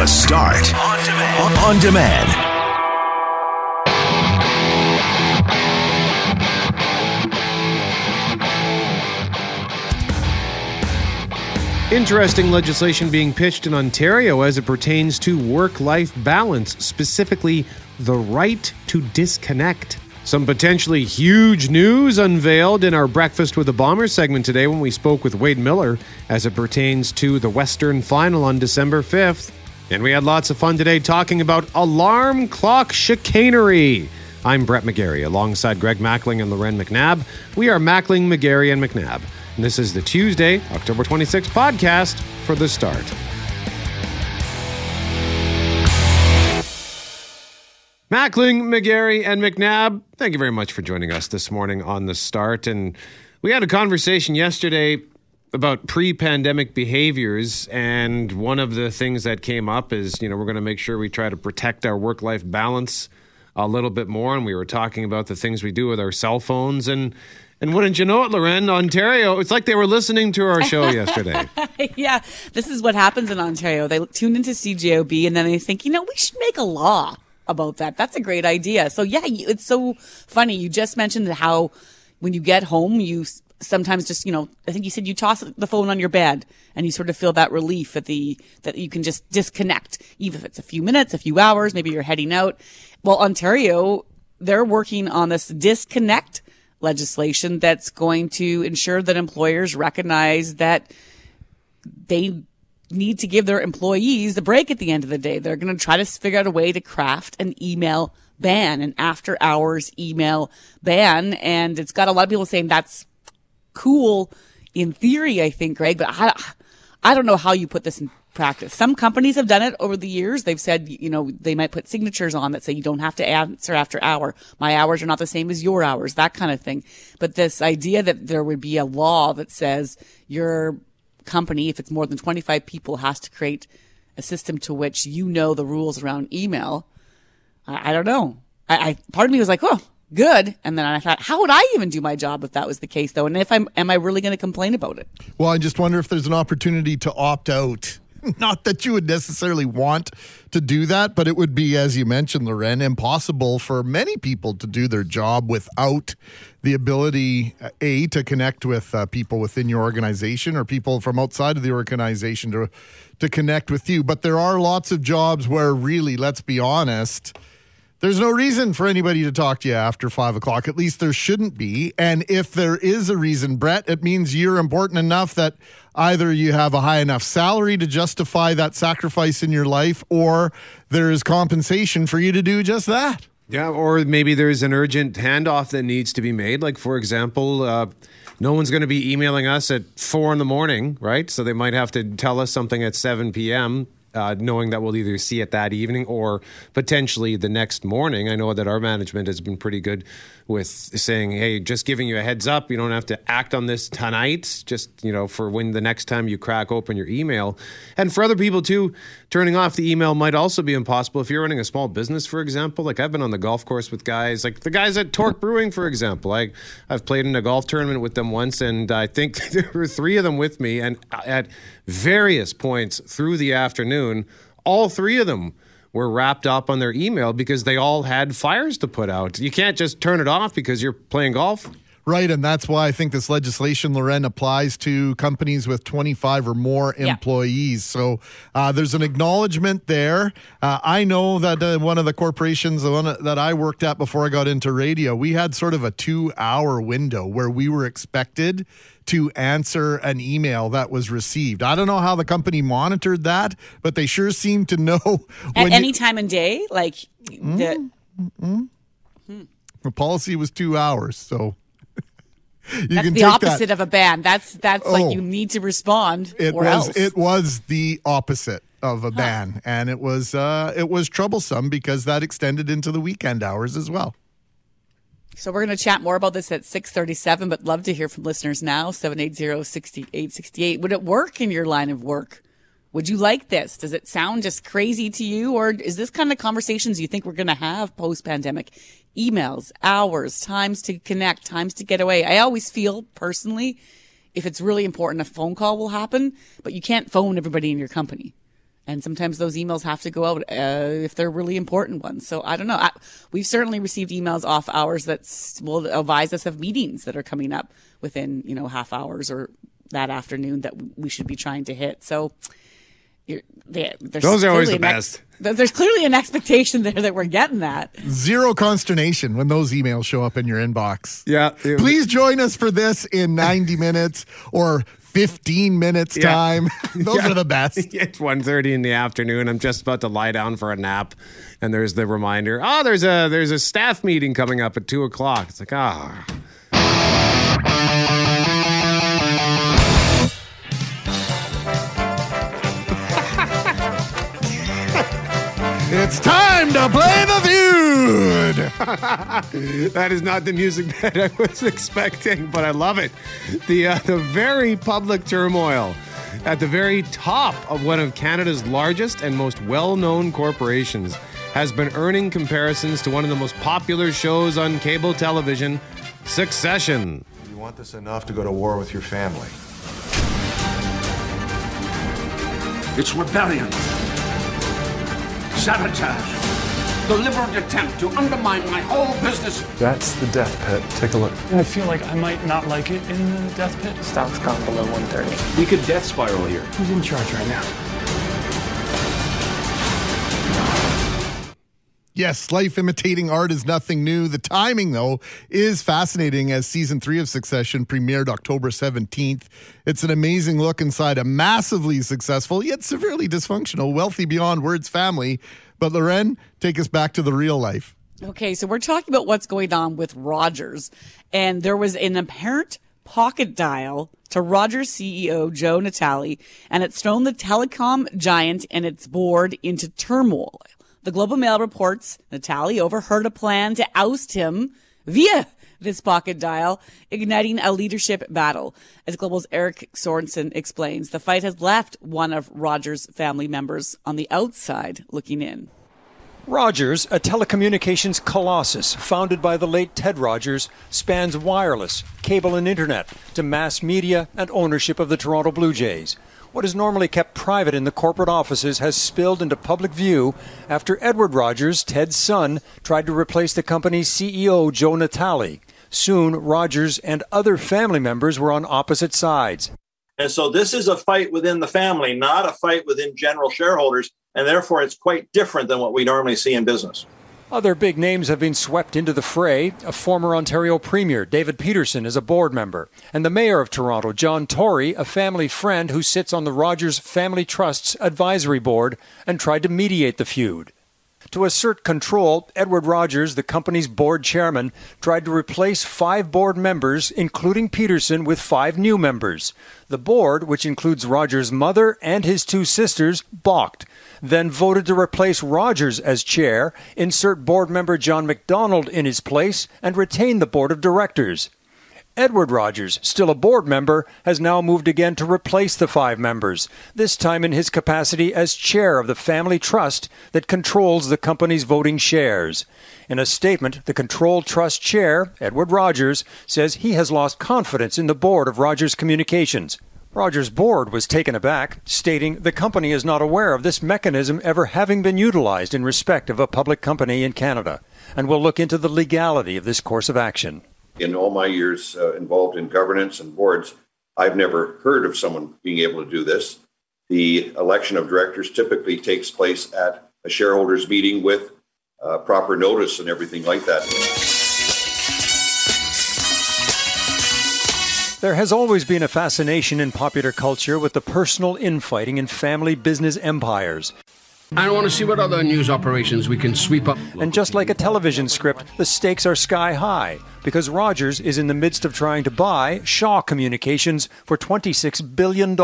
The Start on demand. On demand. Interesting legislation being pitched in Ontario as it pertains to work life balance, specifically the right to disconnect. Some potentially huge news unveiled in our Breakfast with the Bombers segment today when we spoke with Wade Miller as it pertains to the Western Final on December 5th. And we had lots of fun today talking about alarm clock chicanery. I'm Brett McGarry alongside Greg Mackling and Loren McNabb. We are Mackling, McGarry, and McNabb. And this is the Tuesday, October 26th podcast for The Start. Mackling, McGarry, and McNabb, thank you very much for joining us this morning on The Start. And we had a conversation yesterday about pre-pandemic behaviors and one of the things that came up is you know we're going to make sure we try to protect our work-life balance a little bit more and we were talking about the things we do with our cell phones and and wouldn't you know it, Loren, Ontario, it's like they were listening to our show yesterday. yeah, this is what happens in Ontario. They tune into CJOB and then they think, you know, we should make a law about that. That's a great idea. So yeah, it's so funny. You just mentioned how when you get home, you sometimes just, you know, I think you said you toss the phone on your bed and you sort of feel that relief at the, that you can just disconnect, even if it's a few minutes, a few hours, maybe you're heading out. Well, Ontario, they're working on this disconnect legislation that's going to ensure that employers recognize that they need to give their employees the break at the end of the day. They're going to try to figure out a way to craft an email ban, an after hours email ban. And it's got a lot of people saying that's cool in theory, I think, Greg, but I, I don't know how you put this in practice. Some companies have done it over the years. They've said, you know, they might put signatures on that say you don't have to answer after hour. My hours are not the same as your hours, that kind of thing. But this idea that there would be a law that says your company, if it's more than 25 people, has to create a system to which you know the rules around email. I, I don't know. I, I, part of me was like, oh, good. And then I thought, how would I even do my job if that was the case, though? And if I'm, am I really going to complain about it? Well, I just wonder if there's an opportunity to opt out. Not that you would necessarily want to do that, but it would be, as you mentioned, Loren, impossible for many people to do their job without the ability, uh, A, to connect with uh, people within your organization or people from outside of the organization to, to connect with you. But there are lots of jobs where, really, let's be honest, there's no reason for anybody to talk to you after five o'clock. At least there shouldn't be. And if there is a reason, Brett, it means you're important enough that either you have a high enough salary to justify that sacrifice in your life, or there is compensation for you to do just that. Yeah, or maybe there's an urgent handoff that needs to be made. Like, for example, uh, no one's going to be emailing us at four in the morning, right? So they might have to tell us something at 7 p.m uh, knowing that we'll either see it that evening or potentially the next morning. I know that our management has been pretty good with saying, "Hey, just giving you a heads up. You don't have to act on this tonight. Just you know, for when the next time you crack open your email." And for other people too, turning off the email might also be impossible if you're running a small business, for example. Like I've been on the golf course with guys, like the guys at Torque Brewing, for example. I I've played in a golf tournament with them once, and I think there were three of them with me, and at various points through the afternoon, all three of them were wrapped up on their email because they all had fires to put out. You can't just turn it off because you're playing golf. Right, and that's why I think this legislation, Loren, applies to companies with 25 or more employees. Yeah. So uh, there's an acknowledgement there. Uh, I know that uh, one of the corporations, the one that I worked at before I got into radio, we had sort of a two hour window where we were expected to answer an email that was received. I don't know how the company monitored that, but they sure seemed to know. At any you, time of day? Like mm, the. Mm, hmm. The policy was two hours, so that's the opposite that. of a ban. That's that's oh, like you need to respond. It was else. it was the opposite of a huh. ban, and it was uh, it was troublesome because that extended into the weekend hours as well. So we're going to chat more about this at 637, but love to hear from listeners now, 780-6868. Would it work in your line of work? Would you like this? Does it sound just crazy to you? Or is this kind of conversations you think we're going to have post pandemic? emails, hours, times to connect, times to get away. I always feel personally, if it's really important, a phone call will happen, but you can't phone everybody in your company. And sometimes those emails have to go out uh, if they're really important ones. So I don't know. I, we've certainly received emails off hours that will advise us of meetings that are coming up within, you know, half hours or that afternoon that we should be trying to hit. So they, those are always the best. Ex- there's clearly an expectation there that we're getting that. Zero consternation when those emails show up in your inbox. Yeah. Please join us for this in 90 minutes or 15 minutes yeah. time. Those yeah. are the best. It's 1.30 in the afternoon. I'm just about to lie down for a nap. And there's the reminder, oh, there's a there's a staff meeting coming up at two o'clock. It's like, ah. Oh. It's time to play the feud. that is not the music that I was expecting, but I love it. The uh, the very public turmoil at the very top of one of Canada's largest and most well-known corporations has been earning comparisons to one of the most popular shows on cable television, Succession. You want this enough to go to war with your family. It's rebellion sabotage, deliberate attempt to undermine my whole business. That's the death pit. Take a look. I feel like I might not like it in the death pit. Stock's gone below 130. We could death spiral here. Who's in charge right now? Yes, life imitating art is nothing new. The timing, though, is fascinating as season three of Succession premiered October 17th. It's an amazing look inside a massively successful, yet severely dysfunctional, wealthy beyond words family. But Loren, take us back to the real life. Okay, so we're talking about what's going on with Rogers. And there was an apparent pocket dial to Rogers CEO Joe Natale, and it's thrown the telecom giant and its board into turmoil. The Globe and Mail reports Natale overheard a plan to oust him via this pocket dial, igniting a leadership battle. As Global's Eric Sorensen explains, the fight has left one of Rogers' family members on the outside looking in. Rogers, a telecommunications colossus founded by the late Ted Rogers, spans wireless, cable, and internet to mass media and ownership of the Toronto Blue Jays. What is normally kept private in the corporate offices has spilled into public view after Edward Rogers, Ted's son, tried to replace the company's CEO, Joe Natale. Soon, Rogers and other family members were on opposite sides. And so this is a fight within the family, not a fight within general shareholders. And therefore, it's quite different than what we normally see in business. Other big names have been swept into the fray. A former Ontario Premier, David Peterson, is a board member. And the Mayor of Toronto, John Tory, a family friend who sits on the Rogers Family Trust's advisory board and tried to mediate the feud. To assert control, Edward Rogers, the company's board chairman, tried to replace five board members, including Peterson, with five new members. The board, which includes Rogers' mother and his two sisters, balked then voted to replace Rogers as chair, insert board member John McDonald in his place, and retain the board of directors. Edward Rogers, still a board member, has now moved again to replace the five members, this time in his capacity as chair of the family trust that controls the company's voting shares. In a statement, the Control Trust chair, Edward Rogers, says he has lost confidence in the board of Rogers Communications. Rogers' board was taken aback, stating the company is not aware of this mechanism ever having been utilized in respect of a public company in Canada, and will look into the legality of this course of action. In all my years uh, involved in governance and boards, I've never heard of someone being able to do this. The election of directors typically takes place at a shareholders meeting with uh, proper notice and everything like that. There has always been a fascination in popular culture with the personal infighting in family business empires. I want to see what other news operations we can sweep up. And just like a television script, the stakes are sky high because Rogers is in the midst of trying to buy Shaw Communications for $26 billion.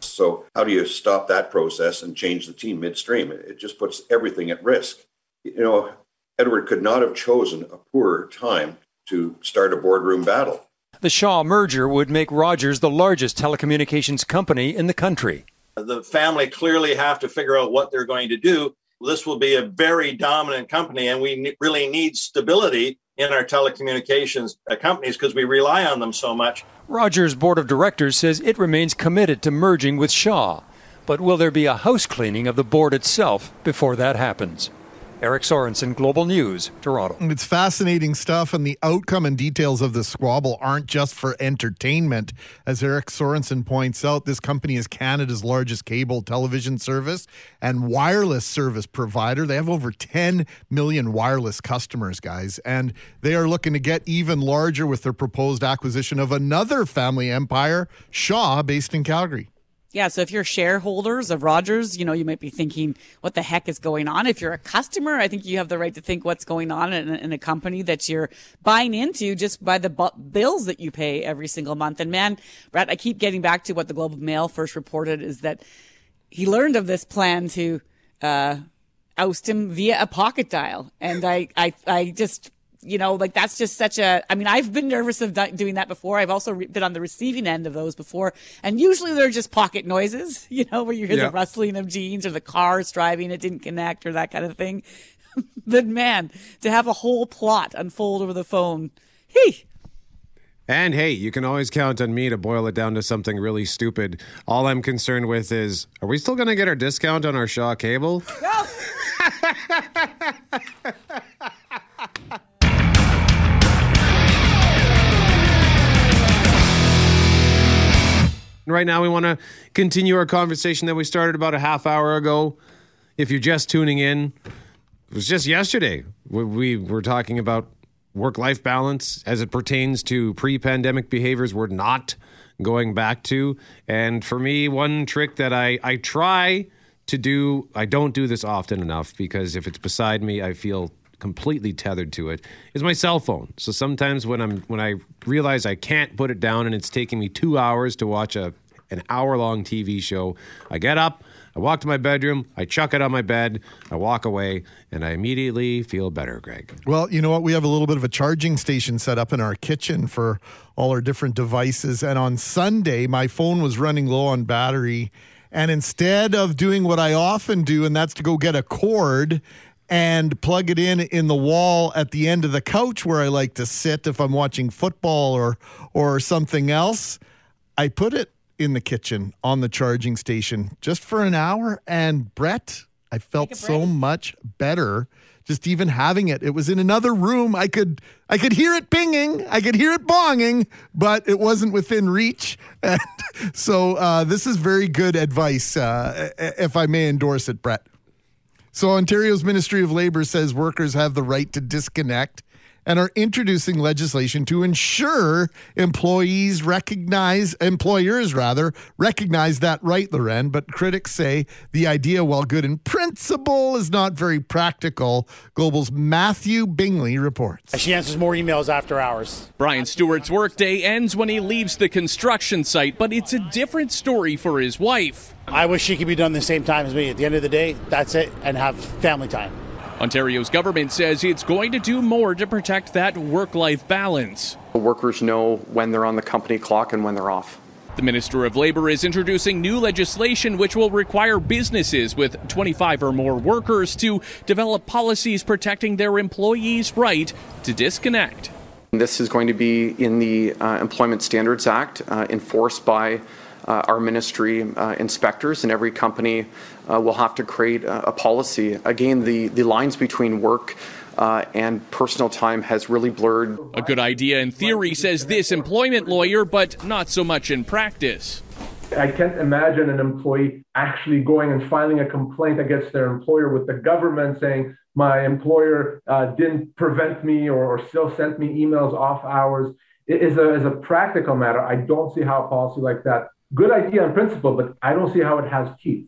So, how do you stop that process and change the team midstream? It just puts everything at risk. You know, Edward could not have chosen a poorer time to start a boardroom battle. The Shaw merger would make Rogers the largest telecommunications company in the country. The family clearly have to figure out what they're going to do. This will be a very dominant company, and we really need stability in our telecommunications uh, companies because we rely on them so much. Rogers' board of directors says it remains committed to merging with Shaw. But will there be a house cleaning of the board itself before that happens? Eric Sorensen, Global News, Toronto. It's fascinating stuff, and the outcome and details of the squabble aren't just for entertainment. As Eric Sorensen points out, this company is Canada's largest cable television service and wireless service provider. They have over 10 million wireless customers, guys, and they are looking to get even larger with their proposed acquisition of another family empire, Shaw, based in Calgary. Yeah, so if you're shareholders of Rogers, you know, you might be thinking, what the heck is going on? If you're a customer, I think you have the right to think what's going on in, in a company that you're buying into just by the bu- bills that you pay every single month. And man, Brett, I keep getting back to what the Globe and Mail first reported is that he learned of this plan to, uh, oust him via a pocket dial. And I, I, I just, you know, like that's just such a, I mean, I've been nervous of doing that before. I've also re- been on the receiving end of those before. And usually they're just pocket noises, you know, where you hear Yeah. the rustling of jeans or the cars driving, it didn't connect or that kind of thing. but man, to have a whole plot unfold over the phone, hey, And hey, you can always count on me to boil it down to something really stupid. All I'm concerned with is are we still going to get our discount on our Shaw cable? Right now, we want to continue our conversation that we started about a half hour ago. If you're just tuning in, it was just yesterday. We, we were talking about work life balance as it pertains to pre pandemic behaviors we're not going back to. And for me, one trick that I, I try to do, I don't do this often enough because if it's beside me, I feel completely tethered to it is my cell phone. So sometimes when I'm when I realize I can't put it down and it's taking me 2 hours to watch a an hour long TV show, I get up, I walk to my bedroom, I chuck it on my bed, I walk away, and I immediately feel better, Greg. Well, you know what? We have a little bit of a charging station set up in our kitchen for all our different devices. And on Sunday, my phone was running low on battery. And instead of doing what I often do, and that's to go get a cord and plug it in in the wall at the end of the couch where I like to sit if I'm watching football or or something else, I put it in the kitchen on the charging station just for an hour. And Brett, I felt so much better just even having it. It was in another room. I could I could hear it pinging. I could hear it bonging, but it wasn't within reach. And so uh, this is very good advice, uh, if I may endorse it, Brett. So Ontario's Ministry of Labor says workers have the right to disconnect and are introducing legislation to ensure employees recognize employers rather recognize that right, Loren. But critics say the idea, while good in principle, is not very practical. Global's Matthew Bingley reports. She answers more emails after hours. Brian Stewart's workday ends when he leaves the construction site, but it's a different story for his wife. I wish she could be done the same time as me. At the end of the day, that's it, and have family time. Ontario's government says it's going to do more to protect that work life balance. Workers know when they're on the company clock and when they're off. The Minister of Labor is introducing new legislation which will require businesses with 25 or more workers to develop policies protecting their employees' right to disconnect. This is going to be in the uh, Employment Standards Act, uh, enforced by our ministry uh, inspectors, and every company uh, will have to create a, a policy. Again, the, the lines between work uh, and personal time has really blurred. A good idea in theory, says this employment lawyer, but not so much in practice. I can't imagine an employee actually going and filing a complaint against their employer with the government saying, my employer uh, didn't prevent me or, or, still sent me emails off hours. It is a, as a practical matter, I don't see how a policy like that, good idea in principle, but I don't see how it has teeth.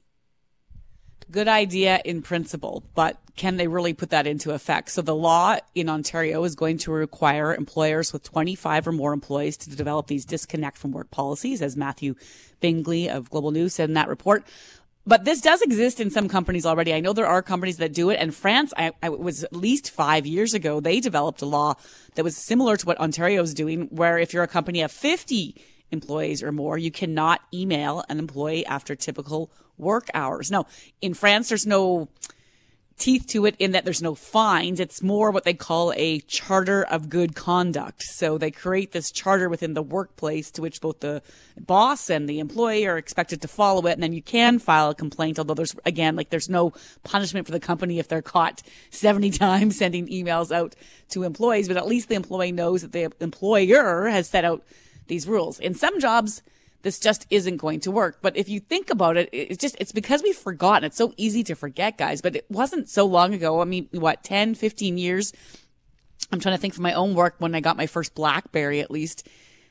Good idea in principle, but can they really put that into effect? So the law in Ontario is going to require employers with 25 or more employees to develop these disconnect from work policies, as Matthew Bingley of Global News said in that report. But this does exist in some companies already. I know there are companies that do it. And France, I, I was at least five years ago, they developed a law that was similar to what Ontario is doing, where if you're a company of 50 employees or more, you cannot email an employee after typical work hours. Now, in France, there's no teeth to it in that there's no fines. It's more what they call a charter of good conduct. So they create this charter within the workplace to which both the boss and the employee are expected to follow it. And then you can file a complaint, although there's, again, like there's no punishment for the company if they're caught 70 times sending emails out to employees, but at least the employee knows that the employer has set out these rules. In some jobs, this just isn't going to work. But if you think about it, it's just, it's because we've forgotten. It's so easy to forget, guys, but it wasn't so long ago. I mean, what, 10, 15 years? I'm trying to think from my own work when I got my first Blackberry, at least,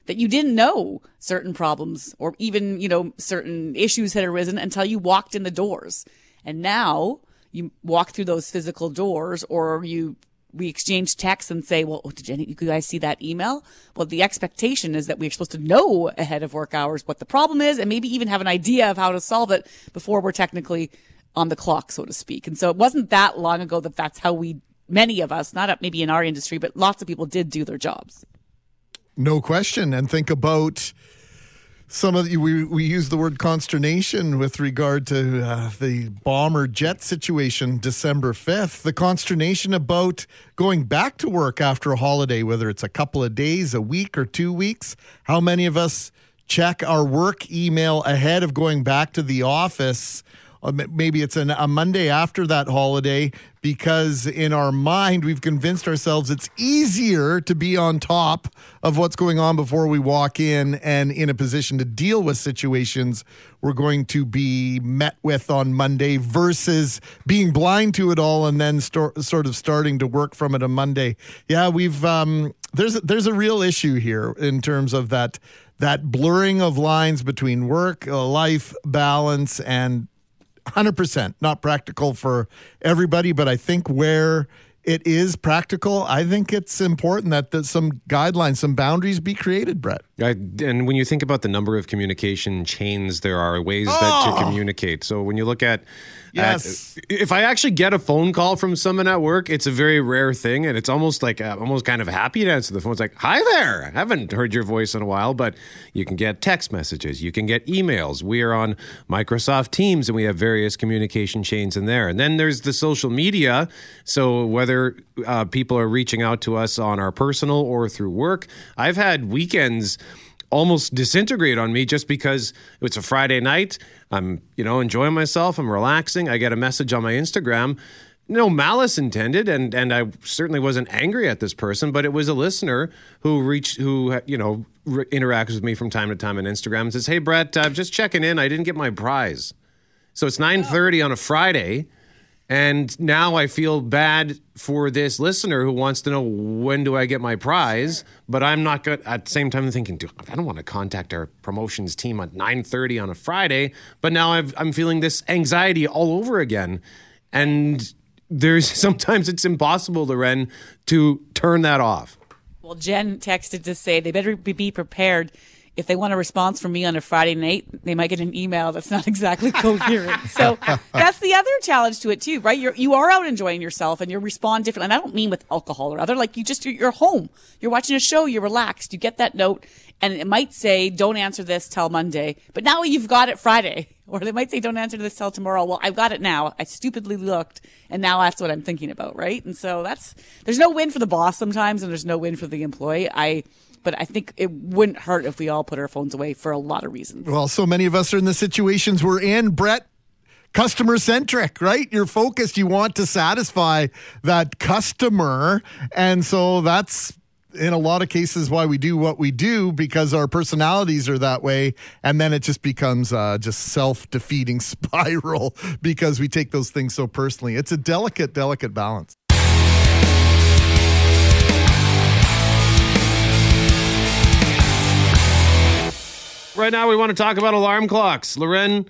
that you didn't know certain problems or even, you know, certain issues had arisen until you walked in the doors. And now you walk through those physical doors or you we exchange texts and say, well, did you, you guys see that email? Well, the expectation is that we're supposed to know ahead of work hours what the problem is and maybe even have an idea of how to solve it before we're technically on the clock, so to speak. And so it wasn't that long ago that that's how we, many of us, not maybe in our industry, but lots of people did do their jobs. No question. And think about some of the, we we use the word consternation with regard to uh, the bomber jet situation December 5th the consternation about going back to work after a holiday whether it's a couple of days a week or 2 weeks. How many of us check our work email ahead of going back to the office? Uh, maybe it's an, a Monday after that holiday because in our mind we've convinced ourselves it's easier to be on top of what's going on before we walk in and in a position to deal with situations we're going to be met with on Monday versus being blind to it all and then sort of starting to work from it on Monday. Yeah, we've um, there's there's a real issue here in terms of that that blurring of lines between work, uh, life balance, and 100% not practical for everybody, but I think where it is practical, I think it's important that, that some guidelines, some boundaries be created, Brett. I, and when you think about the number of communication chains there are, ways oh. that to communicate. So when you look at, yes, at, if I actually get a phone call from someone at work, it's a very rare thing, and it's almost like uh, almost kind of happy to answer the phone. It's like, "Hi there, I haven't heard your voice in a while," but you can get text messages, you can get emails. We are on Microsoft Teams, and we have various communication chains in there. And then there's the social media. So whether uh, people are reaching out to us on our personal or through work, I've had weekends almost disintegrate on me just because it's a Friday night. I'm, you know, enjoying myself. I'm relaxing. I get a message on my Instagram. No malice intended, and and I certainly wasn't angry at this person, but it was a listener who reached, who you know, re- interacts with me from time to time on Instagram and says, "Hey, Brett, I'm just checking in. I didn't get my prize." So it's 9:30 on a Friday. And now I feel bad for this listener who wants to know when do I get my prize, but I'm not good at the same time thinking, I don't want to contact our promotions team at 9:30 on a Friday, but now i am I'm feeling this anxiety all over again. And there's sometimes it's impossible, Loren, to turn that off. Well, Jen texted to say they better be prepared if they want a response from me on a Friday night, they might get an email that's not exactly coherent. so that's the other challenge to it too, right? You're you are out enjoying yourself and you respond differently. And I don't mean with alcohol or other, like you just you're, you're home, you're watching a show, you're relaxed, you get that note, and it might say don't answer this till Monday, but now you've got it Friday. Or they might say, don't answer this till tomorrow. Well, I've got it now. I stupidly looked and now that's what I'm thinking about, right? And so that's, there's no win for the boss sometimes and there's no win for the employee. I, but I think it wouldn't hurt if we all put our phones away for a lot of reasons. Well, so many of us are in the situations we're in, Brett. Customer centric, right? You're focused. You want to satisfy that customer. And so that's in a lot of cases why we do what we do because our personalities are that way and then it just becomes uh, just self-defeating spiral because we take those things so personally it's a delicate delicate balance Right now, we want to talk about alarm clocks. Loren,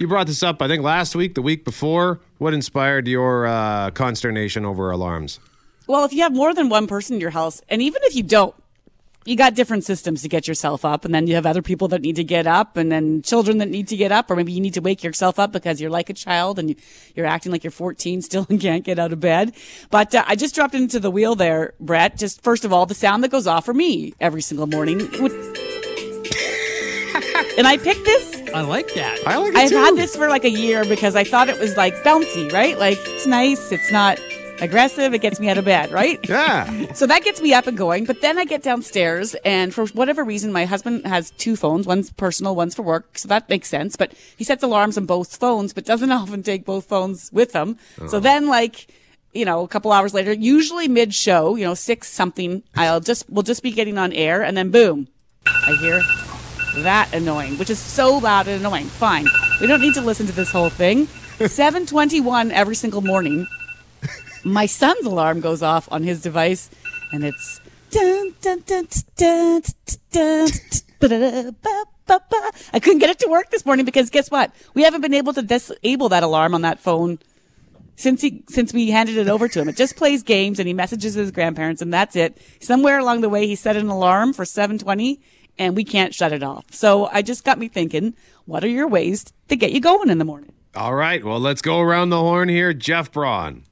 you brought this up, I think, last week, the week before. What inspired your uh, consternation over alarms? Well, if you have more than one person in your house, and even if you don't, you got different systems to get yourself up, and then you have other people that need to get up, and then children that need to get up, or maybe you need to wake yourself up because you're like a child and you, are acting like you're 14 still and can't get out of bed. But uh, I just dropped into the wheel there, Brett. Just first of all, the sound that goes off for me every single morning and I picked this I like that. I like it I've too. had this for like a year because I thought it was like bouncy, right? Like it's nice. It's not aggressive. It gets me out of bed, right? Yeah. So that gets me up and going. But then I get downstairs, and for whatever reason, my husband has two phones. One's personal, one's for work. So that makes sense. But he sets alarms on both phones, but doesn't often take both phones with him. So oh. then, like, you know, a couple hours later, usually mid show, you know, six something, I'll just, we'll just be getting on air, and then boom, I hear that annoying, which is so loud and annoying. Fine. We don't need to listen to this whole thing. 721 every single morning. My son's alarm goes off on his device and it's. I couldn't get it to work this morning because guess what? We haven't been able to disable that alarm on that phone since he since we handed it over to him. It just plays games and he messages his grandparents and that's it. Somewhere along the way he set an alarm for 720 and we can't shut it off. So I just got me thinking, what are your ways to get you going in the morning? All right. Well, let's go around the horn here. Jeff Braun.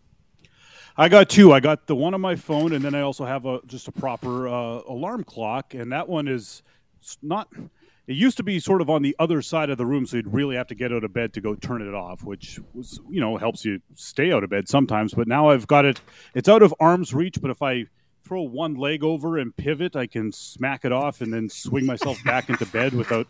I got two. I got the one on my phone, and then I also have a just a proper uh, alarm clock, and that one is not. It used to be sort of on the other side of the room, so you'd really have to get out of bed to go turn it off, which was you know helps you stay out of bed sometimes. But now I've got it. It's out of arm's reach, but if I throw one leg over and pivot, I can smack it off and then swing myself back into bed without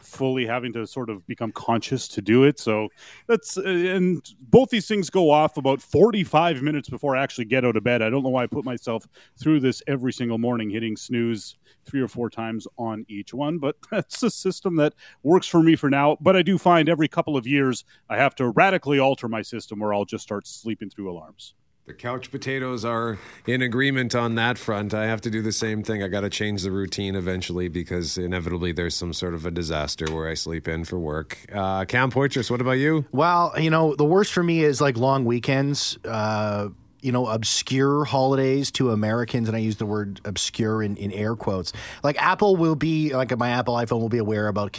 fully having to sort of become conscious to do it. So that's uh, and both these things go off about 45 minutes before I actually get out of bed. I don't know why I put myself through this every single morning, hitting snooze three or four times on each one, but that's a system that works for me for now. But I do find every couple of years I have to radically alter my system or I'll just start sleeping through alarms. The couch potatoes are in agreement on that front. I have to do the same thing. I got to change the routine eventually because inevitably there's some sort of a disaster where I sleep in for work. Uh, Cam Poitras, what about you? Well, you know, the worst for me is like long weekends. Uh, you know, obscure holidays to Americans, and I use the word obscure in, in air quotes. Like Apple will be, like my Apple iPhone will be aware about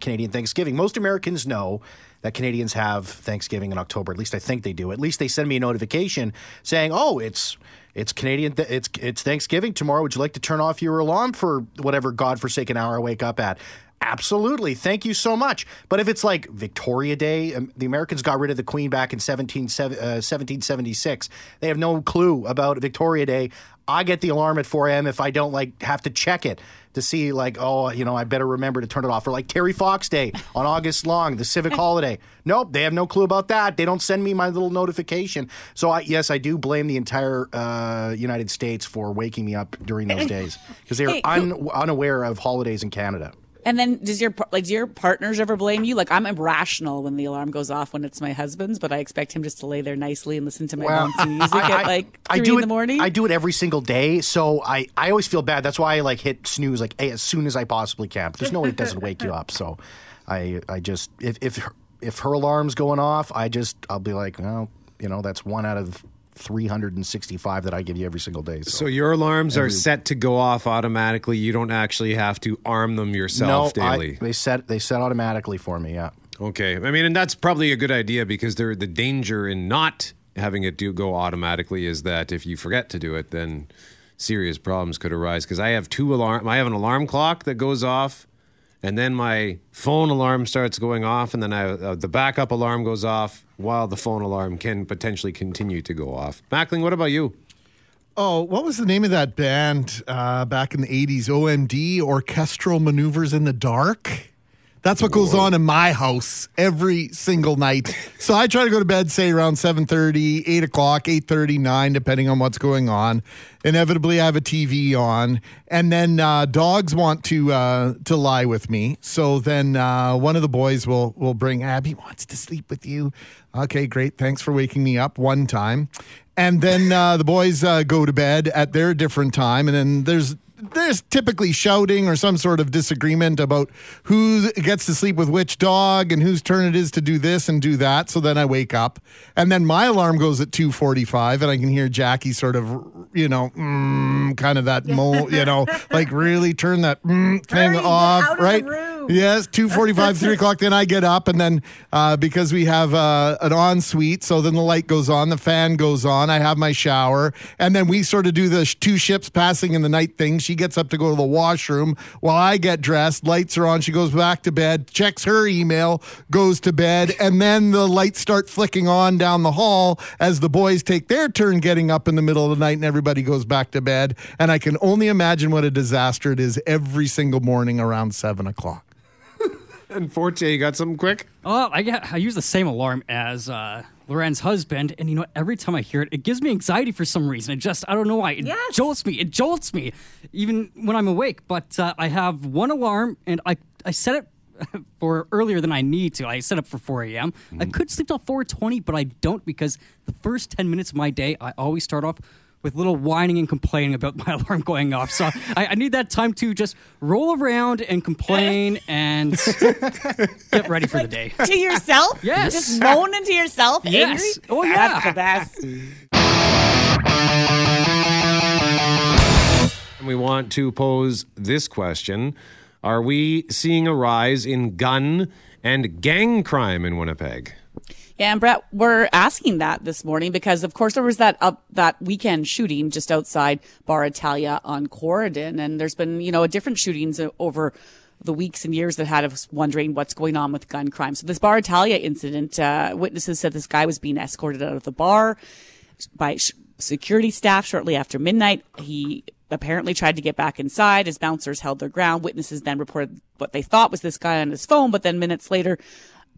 Canadian Thanksgiving. Most Americans know that Canadians have Thanksgiving in October. At least I think they do. At least they send me a notification saying, "Oh, it's it's Canadian. Th- it's it's Thanksgiving tomorrow. Would you like to turn off your alarm for whatever godforsaken hour I wake up at?" Absolutely. Thank you so much. But if it's like Victoria Day, um, the Americans got rid of the Queen back in 17, uh, 1776. They have no clue about Victoria Day. I get the alarm at 4 a.m. if I don't like have to check it to see like, oh, you know, I better remember to turn it off. Or like Terry Fox Day on August long, the civic holiday. Nope, they have no clue about that. They don't send me my little notification. So I, yes, I do blame the entire uh, United States for waking me up during those days because they're un- unaware of holidays in Canada. And then does your like do your partners ever blame you? Like I'm irrational when the alarm goes off when it's my husband's, but I expect him just to lay there nicely and listen to my bouncy music at like I three do in it, the morning. I do it every single day, so I, I always feel bad. That's why I like hit snooze like as soon as I possibly can. But there's no way it doesn't wake you up. So I I just if if her, if her alarm's going off, I just I'll be like, well, you know, that's one out of 365 that I give you every single day. So, So your alarms are set to go off automatically. You don't actually have to arm them yourself no, I- daily. they set they set automatically for me. Yeah. Okay. I mean, and that's probably a good idea because there the danger in not having it do go automatically is that if you forget to do it, then serious problems could arise. Because I have two alarm. I have an alarm clock that goes off, and then my phone alarm starts going off, and then I, uh, the backup alarm goes off while the phone alarm can potentially continue to go off. Mackling, what about you? Oh, what was the name of that band uh, back in the 80s? OMD, Orchestral Maneuvers in the Dark? That's what goes on in my house every single night. So I try to go to bed, say around 7.30, 8 o'clock, 8.30, 9, depending on what's going on. Inevitably, I have a TV on. And then uh, dogs want to uh, to lie with me. So then uh, one of the boys will, will bring, Abby wants to sleep with you. Okay, great. Thanks for waking me up one time. And then uh, the boys uh, go to bed at their different time. And then there's there's typically shouting or some sort of disagreement about who gets to sleep with which dog and whose turn it is to do this and do that. So then I wake up, and then my alarm goes at two forty-five, and I can hear Jackie sort of, you know, mm, kind of that mo, you know, like really turn that mm thing off, right? Yes, two forty-five, three o'clock. Then I get up, and then uh, because we have uh, an ensuite, so then the light goes on, the fan goes on. I have my shower, and then we sort of do the sh- two ships passing in the night thing. She gets up to go to the washroom while I get dressed. Lights are on. She goes back to bed, checks her email, goes to bed, and then the lights start flicking on down the hall as the boys take their turn getting up in the middle of the night, and everybody goes back to bed. And I can only imagine what a disaster it is every single morning around seven o'clock. And Forte, you got something quick? Oh, I get, I use the same alarm as uh, Loren's husband, and you know, every time I hear it, it gives me anxiety for some reason. It just, I don't know why. It jolts me. It jolts me, even when I'm awake. But uh, I have one alarm, and I, I set it for earlier than I need to. I set up for 4 a.m. I could sleep till 4:20, but I don't because the first 10 minutes of my day, I always start off with little whining and complaining about my alarm going off. So I, I need that time to just roll around and complain and get ready for the day. to yourself? Yes. Just moaning to yourself? Yes. Angry? Oh, yeah. That's the best. And we want to pose this question Are we seeing a rise in gun and gang crime in Winnipeg? Yeah, and Brett, we're asking that this morning because, of course, there was that uh, that weekend shooting just outside Bar Italia on Corydon, and there's been you know a different shootings over the weeks and years that had us wondering what's going on with gun crime. So this Bar Italia incident, uh, witnesses said this guy was being escorted out of the bar by sh- security staff shortly after midnight. He apparently tried to get back inside. His bouncers held their ground. Witnesses then reported what they thought was this guy on his phone, but then minutes later,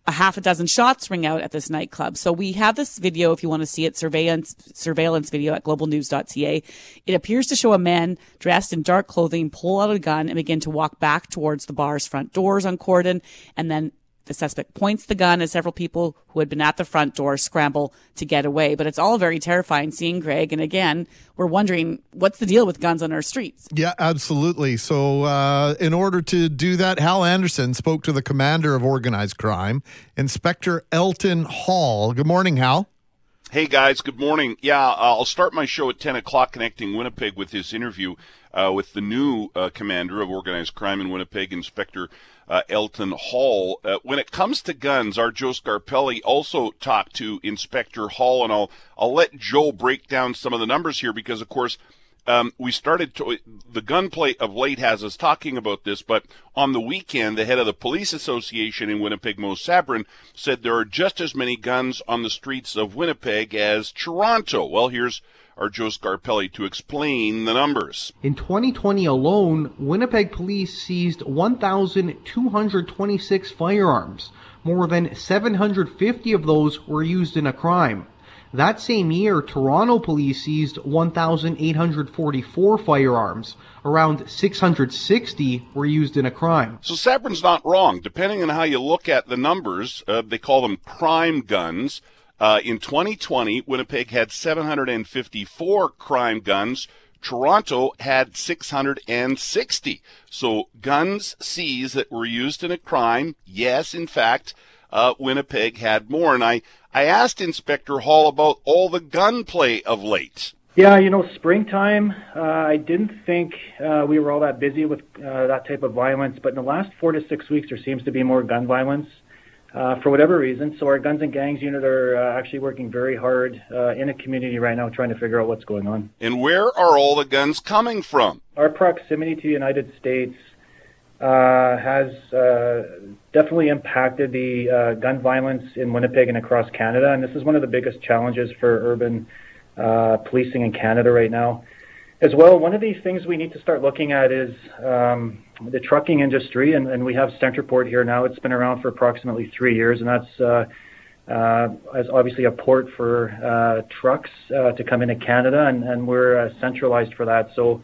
a half a dozen shots ring out at this nightclub. So we have this video if you want to see it, surveillance surveillance video at globalnews.ca. It appears to show a man dressed in dark clothing pull out a gun and begin to walk back towards the bar's front doors on Corydon and then the suspect points the gun as several people who had been at the front door scramble to get away. But it's all very terrifying seeing Greg. And again, we're wondering what's the deal with guns on our streets? Yeah, absolutely. So, uh, in order to do that, Hal Anderson spoke to the commander of organized crime, Inspector Elton Hall. Good morning, Hal. Hey guys, good morning. Yeah, uh, I'll start my show at 10 o'clock connecting Winnipeg with this interview uh, with the new uh, commander of organized crime in Winnipeg, Inspector uh, Elton Hall. Uh, when it comes to guns, our Joe Scarpelli also talked to Inspector Hall, and I'll I'll let Joe break down some of the numbers here because, of course, um, we started to, the gunplay of late has us talking about this, but on the weekend, the head of the police association in Winnipeg, Moe Sabourin, said there are just as many guns on the streets of Winnipeg as Toronto. Well, here's our Joe Scarpelli to explain the numbers. In 2020 alone, Winnipeg police seized 1,226 firearms. More than 750 of those were used in a crime. That same year, Toronto police seized 1,844 firearms. Around 660 were used in a crime. So Sabourin's not wrong. Depending on how you look at the numbers, uh, they call them crime guns. Uh, in 2020, Winnipeg had 754 crime guns. Toronto had 660. So guns seized that were used in a crime, yes, in fact, uh, Winnipeg had more. And I, I asked Inspector Hall about all the gunplay of late. Yeah, you know, springtime, uh, I didn't think uh, we were all that busy with uh, that type of violence, but in the last four to six weeks, there seems to be more gun violence for whatever reason. So our guns and gangs unit are uh, actually working very hard uh, in a community right now trying to figure out what's going on. And where are all the guns coming from? Our proximity to the United States uh, has uh, definitely impacted the uh, gun violence in Winnipeg and across Canada, and this is one of the biggest challenges for urban uh, policing in Canada right now. As well, one of these things we need to start looking at is um, the trucking industry, and, and we have CentrePort here now. It's been around for approximately three years, and that's uh, uh, as obviously a port for uh, trucks uh, to come into Canada, and, and we're uh, centralized for that. So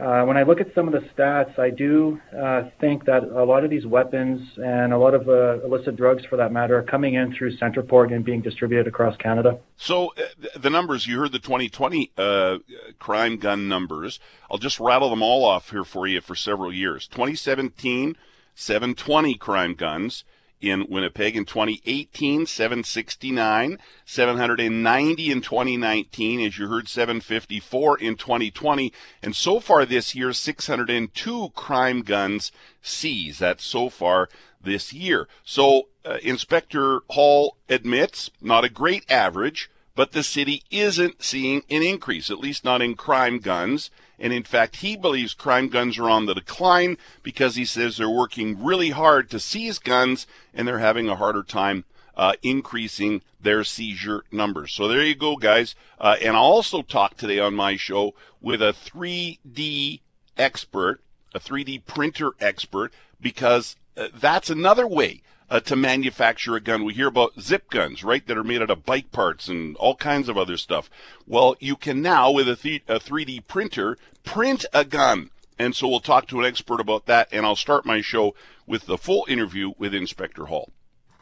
uh, when I look at some of the stats, I do uh, think that a lot of these weapons and a lot of uh, illicit drugs, for that matter, are coming in through CentrePort and being distributed across Canada. So uh, the numbers you heard the 2020 uh, crime gun numbers. I'll just rattle them all off here for you for several years. 2017, 720 crime guns. In Winnipeg. In 2018, 769, 790 in 2019, as you heard, 754 in 2020, and so far this year, 602 crime guns seized. That's so far this year. So uh, Inspector Hall admits not a great average, but the city isn't seeing an increase, at least not in crime guns. And in fact, he believes crime guns are on the decline because he says they're working really hard to seize guns and they're having a harder time uh, increasing their seizure numbers. So there you go, guys. Uh, and I'll also talk today on my show with a 3D expert, a 3D printer expert, because uh, that's another way uh, to manufacture a gun. We hear about zip guns, right, that are made out of bike parts and all kinds of other stuff. Well, you can now, with a, th- a 3D printer, print a gun. And so we'll talk to an expert about that, and I'll start my show with the full interview with Inspector Hall.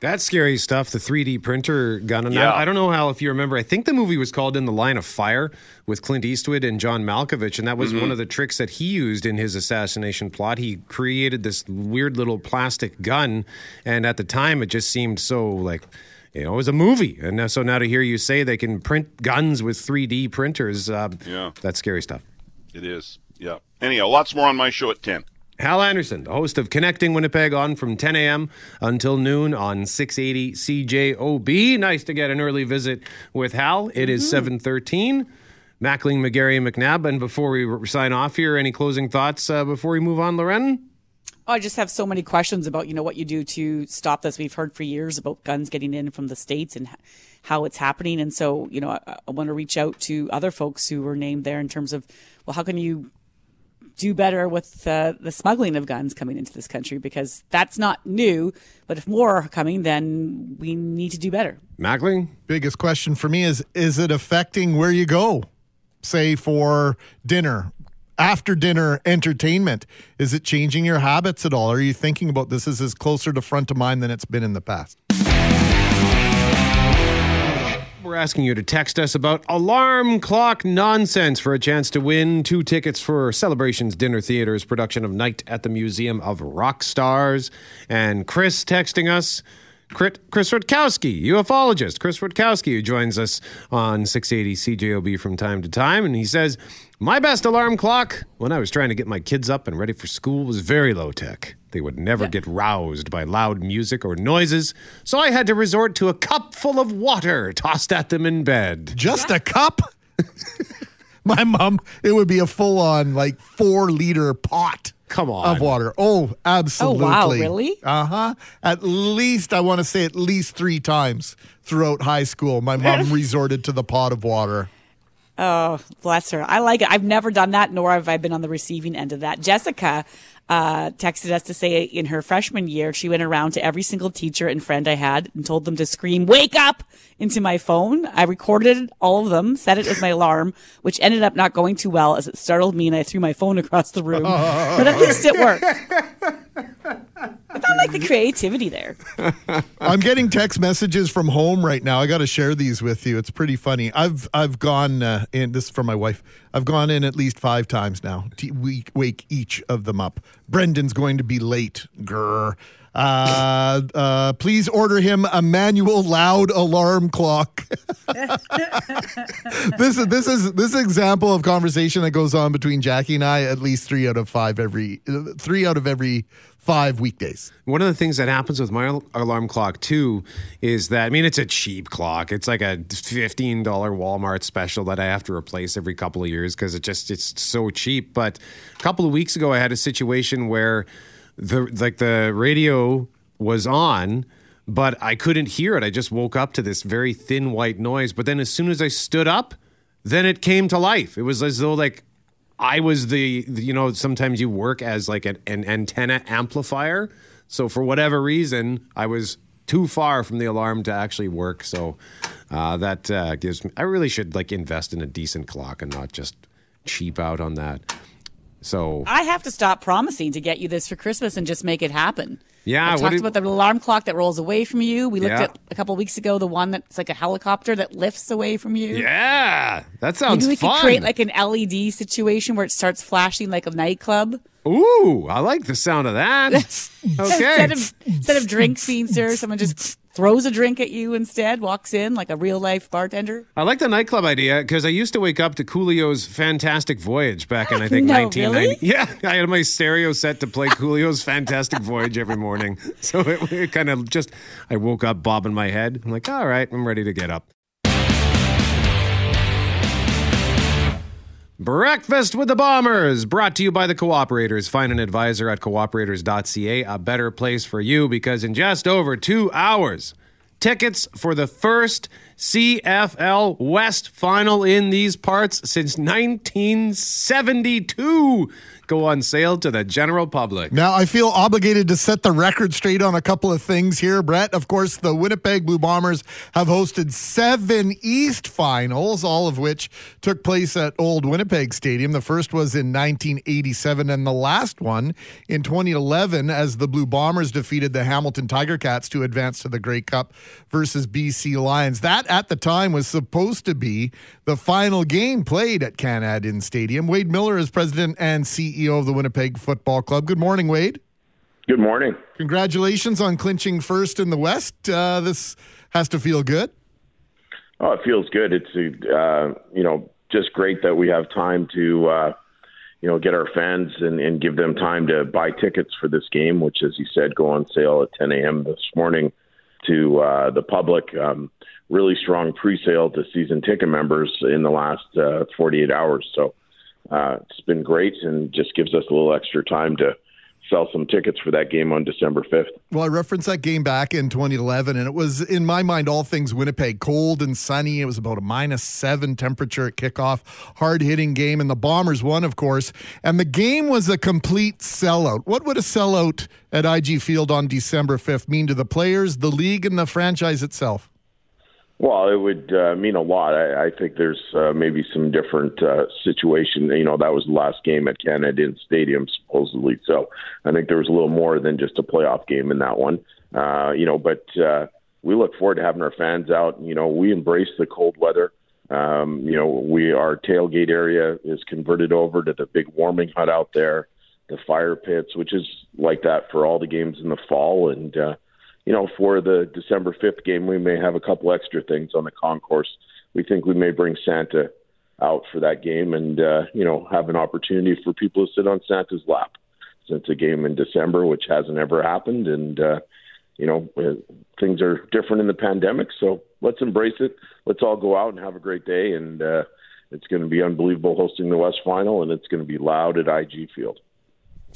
That's scary stuff. The 3D printer gun, and Yeah. I, I don't know how if you remember. I think the movie was called In the Line of Fire with Clint Eastwood and John Malkovich, and that was Mhm. one of the tricks that he used in his assassination plot. He created this weird little plastic gun, and at the time, it just seemed so like. You know, it was a movie, and now, so now to hear you say they can print guns with 3D printers, uh, Yeah. that's scary stuff. It is. Yeah. Anyhow, lots more on my show at 10. Hal Anderson, the host of Connecting Winnipeg, on from 10 a.m. until noon on 680 CJOB. Nice to get an early visit with Hal. It is 713. Mackling, McGarry, McNabb. And before we sign off here, any closing thoughts uh, before we move on, Loren? Oh, I just have so many questions about you know what you do to stop this. We've heard for years about guns getting in from the states and how it's happening, and so you know I, I want to reach out to other folks who were named there in terms of well, how can you do better with uh, the smuggling of guns coming into this country because that's not new. But if more are coming, then we need to do better. Mackling? Biggest question for me is is it affecting where you go? Say for dinner, after dinner entertainment. Is it changing your habits at all? Are you thinking about this as is closer to front of mind than it's been in the past? Asking you to text us about alarm clock nonsense for a chance to win two tickets for Celebrations Dinner Theater's production of Night at the Museum of Rock Stars. And Chris texting us. Chris Rutkowski, ufologist, Chris Rutkowski, who joins us on 680 CJOB from time to time. And he says, My best alarm clock when I was trying to get my kids up and ready for school was very low tech. They would never get roused by loud music or noises, so I had to resort to a cup full of water tossed at them in bed. Just a cup? My mom, it would be a full on like four liter pot. Come on. Of water. Oh, absolutely. Oh, wow, really? Uh huh. At least, I want to say at least three times throughout high school, my mom resorted to the pot of water. Oh, bless her. I like it. I've never done that, nor have I been on the receiving end of that. Jessica uh, texted us to say in her freshman year, she went around to every single teacher and friend I had and told them to scream, wake up into my phone. I recorded all of them, set it as my alarm, which ended up not going too well as it startled me and I threw my phone across the room. but at least it worked. I like the creativity there. I'm getting text messages from home right now. I got to share these with you. It's pretty funny. I've I've gone uh, in. This is from my wife. I've gone in at least five times now to wake, wake each of them up. Brendan's going to be late. Grr. Uh, uh, please order him a manual loud alarm clock. this is this is this example of conversation that goes on between Jackie and I at least three out of five every three out of every five weekdays. One of the things that happens with my alarm clock too is that I mean it's a cheap clock. It's like a fifteen dollar Walmart special that I have to replace every couple of years because it just it's so cheap. But a couple of weeks ago, I had a situation where the like the radio was on. But I couldn't hear it. I just woke up to this very thin white noise. But then, as soon as I stood up, then it came to life. It was as though like I was the, you know, sometimes you work as like an, an antenna amplifier. So for whatever reason, I was too far from the alarm to actually work. So uh, that uh, gives me, I really should like invest in a decent clock and not just cheap out on that. So I have to stop promising to get you this for Christmas and just make it happen. Yeah, I talked about the alarm clock that rolls away from you. We looked Yeah. at a couple weeks ago the one that's like a helicopter that lifts away from you. yeah, that sounds Maybe we fun. could create like an LED situation where it starts flashing like a nightclub. Ooh, I like the sound of that. okay. instead of instead of drinks being served, someone just throws a drink at you instead, walks in like a real life bartender. I like the nightclub idea because I used to wake up to Coolio's Fantastic Voyage back in I think No, 1990. really? Yeah, I had my stereo set to play Coolio's Fantastic Voyage every morning. So it, it kind of just I woke up bobbing my head. I'm like, all right, I'm ready to get up. Breakfast with the Bombers, brought to you by the Cooperators. Find an advisor at cooperators.ca, a better place for you because in just over two hours, tickets for the first CFL West final in these parts since 1972 go on sale to the general public. Now, I feel obligated to set the record straight on a couple of things here, Brett. Of course, the Winnipeg Blue Bombers have hosted seven East finals, all of which took place at Old Winnipeg Stadium. The first was in 1987, and the last one in 2011 as the Blue Bombers defeated the Hamilton Tiger Cats to advance to the Grey Cup versus BC Lions. That at the time was supposed to be the final game played at Canad Stadium. Wade Miller is president and CEO of the Winnipeg Football Club. Good morning, Wade. Good morning. Congratulations on clinching first in the West. Uh, this has to feel good. Oh, it feels good. It's uh, you know just great that we have time to uh, you know get our fans and, and give them time to buy tickets for this game, which, as you said, go on sale at 10 a.m. this morning to uh, the public. Um, really strong pre-sale to season ticket members in the last uh, 48 hours. So uh, it's been great and just gives us a little extra time to sell some tickets for that game on December 5th. Well, I referenced that game back in 2011, and it was, in my mind, all things Winnipeg. Cold and sunny. It was about a minus seven temperature at kickoff. Hard hitting game, and the Bombers won, of course. And the game was a complete sellout. What would a sellout at IG Field on December 5th mean to the players, the league, and the franchise itself? Well, it would uh, mean a lot. I, I think there's uh, maybe some different uh, situation. You know, that was the last game at Canad Inns Stadium, supposedly. So I think there was a little more than just a playoff game in that one. Uh, you know, but uh, we look forward to having our fans out. You know, we embrace the cold weather. Um, you know, we our tailgate area is converted over to the big warming hut out there, the fire pits, which is like that for all the games in the fall, and uh, you know, for the December 5th game, we may have a couple extra things on the concourse. We think we may bring Santa out for that game and, uh, you know, have an opportunity for people to sit on Santa's lap since a game in December, which hasn't ever happened. And, uh, you know, uh, things are different in the pandemic. So let's embrace it. Let's all go out and have a great day. And uh, it's going to be unbelievable hosting the West Final, and it's going to be loud at IG Field.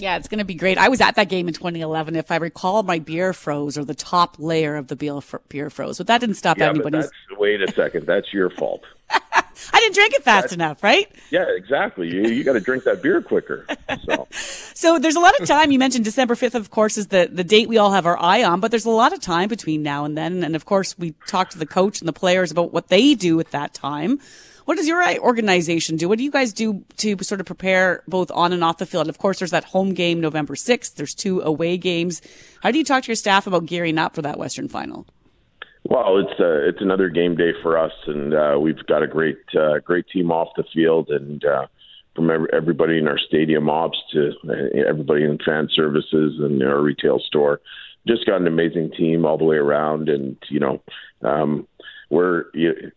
Yeah, it's going to be great. I was at that game in 2011. If I recall, my beer froze or the top layer of the beer, beer froze, but that didn't stop yeah, anybody's. Wait a second. That's your fault. I didn't drink it fast That's- enough, right? Yeah, exactly. You you got to drink that beer quicker. So So there's a lot of time. You mentioned December 5th, of course, is the, the date we all have our eye on, but there's a lot of time between now and then. And of course, we talked to the coach and the players about what they do at that time. What does your organization do? What do you guys do to sort of prepare both on and off the field? Of course, there's that home game November 6th. There's two away games. How do you talk to your staff about gearing up for that Western final? Well, it's uh, it's another game day for us, and uh, we've got a great uh, great team off the field, and uh, from everybody in our stadium ops to uh, everybody in fan services and our retail store, just got an amazing team all the way around, and you know, um, we're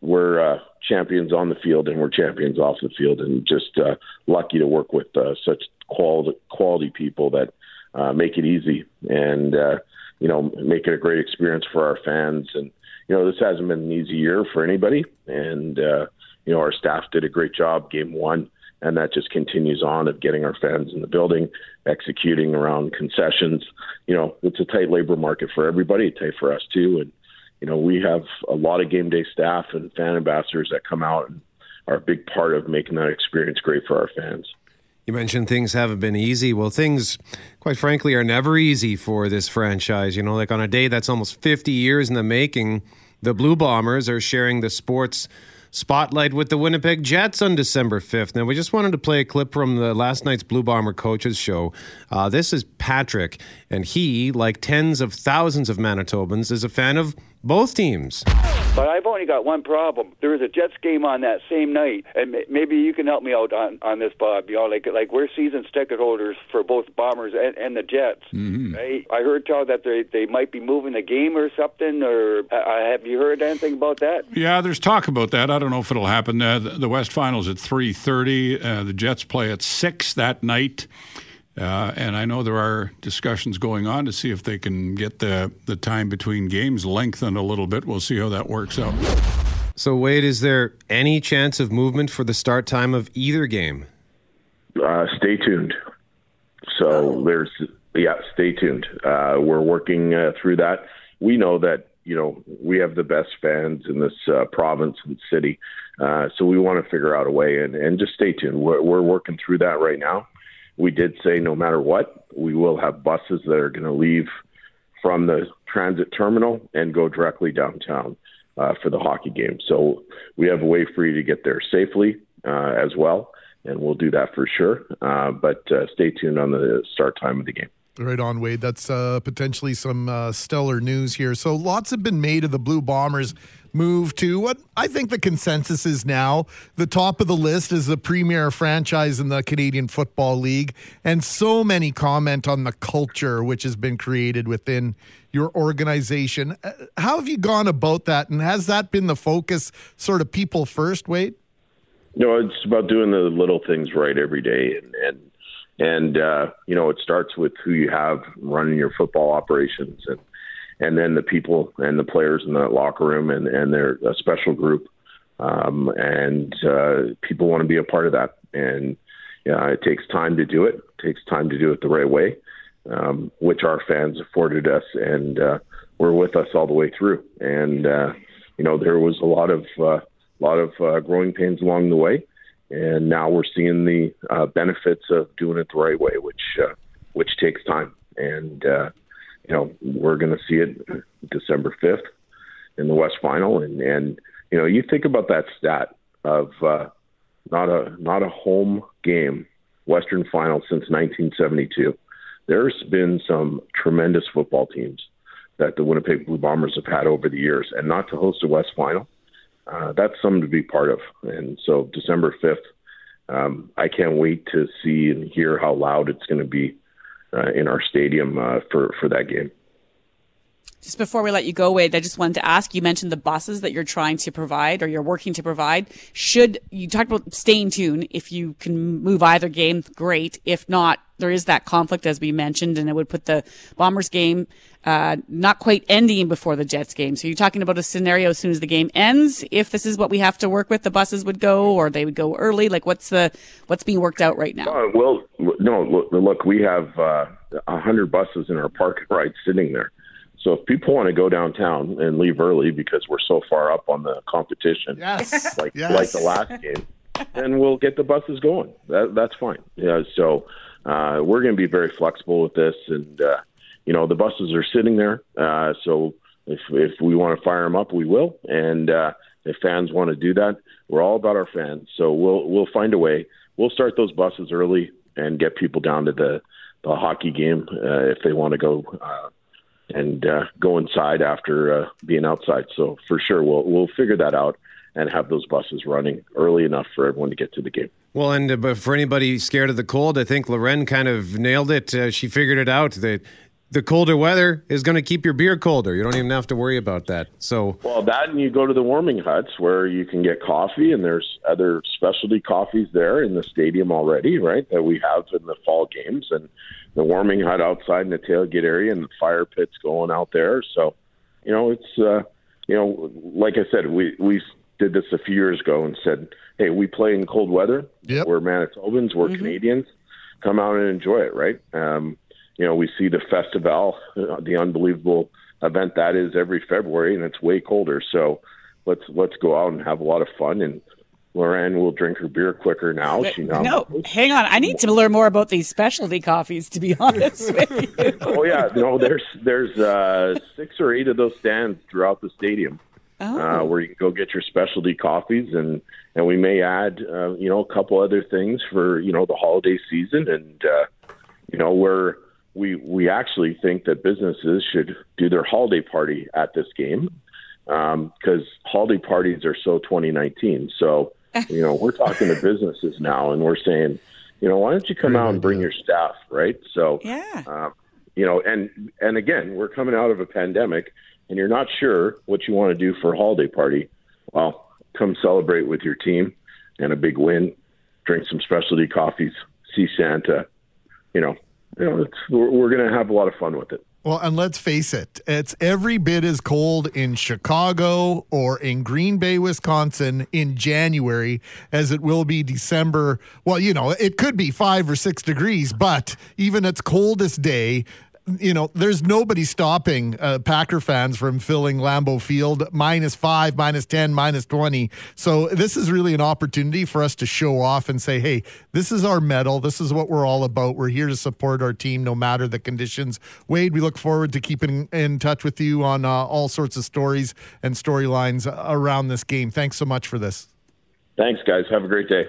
we're uh, champions on the field and we're champions off the field, and just uh, lucky to work with uh, such quality quality people that uh, make it easy and uh, you know make it a great experience for our fans. And you know this hasn't been an easy year for anybody, and uh, you know our staff did a great job game one. And that just continues on of getting our fans in the building, executing around concessions. You know, it's a tight labor market for everybody, tight for us too. And you know, we have a lot of game day staff and fan ambassadors that come out and are a big part of making that experience great for our fans. You mentioned things haven't been easy. Well, things, quite frankly, are never easy for this franchise. You know, like on a day that's almost 50 years in the making, the Blue Bombers are sharing the sports spotlight with the Winnipeg Jets on December 5th. Now, we just wanted to play a clip from the last night's Blue Bomber coaches show. Uh, this is Patrick, and he, like tens of thousands of Manitobans, is a fan of both teams. But I've only got one problem. There was a Jets game on that same night, and maybe you can help me out on, on this, Bob. You know, like like we're season ticket holders for both Bombers and, and the Jets. Mm-hmm. Right? I heard tell that they they might be moving the game or something. Or uh, have you heard anything about that? Yeah, there's talk about that. I don't know if it'll happen. Uh, the, the West Finals at 3:30. Uh, the Jets play at six that night. Uh, and I know there are discussions going on to see if they can get the, the time between games lengthened a little bit. We'll see how that works out. So, Wade, is there any chance of movement for the start time of either game? Uh, stay tuned. So there's yeah, stay tuned. Uh, we're working uh, through that. We know that you know we have the best fans in this uh, province and city, uh, so we want to figure out a way and, and just stay tuned. We're, we're working through that right now. We did say no matter what, we will have buses that are going to leave from the transit terminal and go directly downtown uh, for the hockey game. So we have a way for you to get there safely uh, as well, and we'll do that for sure. Uh, but uh, stay tuned on the start time of the game. Right on, Wade. That's uh, potentially some uh, stellar news here. So lots have been made of the Blue Bombers move to what I think the consensus is now. The top of the list is the premier franchise in the Canadian Football League, and so many comment on the culture which has been created within your organization. Uh, How have you gone about that, and has that been the focus, sort of people first, Wade? No, it's about doing the little things right every day, and and and uh, you know it starts with who you have running your football operations, and and then the people and the players in that locker room, and and they're a special group, um, and uh, people want to be a part of that, and yeah, it takes time to do it. It takes time to do it the right way, um, which our fans afforded us, and uh, were with us all the way through. And uh, you know there was a lot of uh, lot of uh, growing pains along the way, and now we're seeing the uh, benefits of doing it the right way, which uh, which takes time. And uh, you know we're going to see it December fifth in the West Final, and and you know you think about that stat of uh, not a not a home game Western Final since 1972. There's been some tremendous football teams that the Winnipeg Blue Bombers have had over the years, and not to host a West Final uh, that's something to be part of. And so December 5th, um, I can't wait to see and hear how loud it's going to be in our stadium uh, for, for that game. Just before we let you go, Wade, I just wanted to ask you mentioned the buses that you're trying to provide or you're working to provide. Should you talked about staying tuned? If you can move either game, great. If not, there is that conflict as we mentioned, and it would put the Bombers game uh, not quite ending before the Jets game. So you're talking about a scenario as soon as the game ends. If this is what we have to work with, the buses would go or they would go early. Like what's the what's being worked out right now? Uh, well, no, look, look we have uh, a uh, hundred buses in our parking right sitting there. So if people want to go downtown and leave early because we're so far up on the competition, yes, like yes. like the last game, then we'll get the buses going. That, that's fine. Yeah. So uh, we're going to be very flexible with this, and uh, you know the buses are sitting there. Uh, so if if we want to fire them up, we will. And uh, if fans want to do that, we're all about our fans. So we'll we'll find a way. We'll start those buses early and get people down to the the hockey game uh, if they want to go. Uh, and uh, go inside after uh, being outside. So for sure, we'll we'll figure that out and have those buses running early enough for everyone to get to the game. Well, and uh, but for anybody scared of the cold, I think Loren kind of nailed it. Uh, she figured it out that the colder weather is going to keep your beer colder. You don't even have to worry about that. So, well, that and you go to the warming huts where you can get coffee, and there's other specialty coffees there in the stadium already, right? That we have in the fall games, and the warming hut outside in the tailgate area, and the fire pits going out there. So, you know, it's uh, you know, like I said, we we did this a few years ago and said, hey, we play in cold weather. Yep. We're Manitobans. We're Mm-hmm. Canadians. Come out and enjoy it, right? Um, you know, we see the festival, uh, the unbelievable event that is every February, and it's way colder. So let's let's go out and have a lot of fun. And Lorraine will drink her beer quicker now. She now No, hang on. I need to learn more about these specialty coffees. To be honest with you. oh yeah, no, there's there's uh, six or eight of those stands throughout the stadium Oh. uh, where you can go get your specialty coffees, and and we may add uh, you know a couple other things for you know the holiday season, and uh, you know where we we actually think that businesses should do their holiday party at this game, because holiday parties are so 2019. So, you know, we're talking to businesses now, and we're saying, you know, why don't you come out and bring your staff, right? So, yeah, um, you know, and and again, we're coming out of a pandemic, and you're not sure what you want to do for a holiday party. Well, come celebrate with your team and a big win. Drink some specialty coffees, see Santa. You know, you know, we're, we're going to have a lot of fun with it. Well, and let's face it, it's every bit as cold in Chicago or in Green Bay, Wisconsin in January as it will be December. Well, you know, it could be five or six degrees, but even its coldest day, you know, there's nobody stopping uh, Packer fans from filling Lambeau Field minus five, minus 10, minus 20. So this is really an opportunity for us to show off and say, hey, this is our medal. This is what we're all about. We're here to support our team no matter the conditions. Wade, we look forward to keeping in touch with you on uh, all sorts of stories and storylines around this game. Thanks so much for this. Thanks, guys. Have a great day.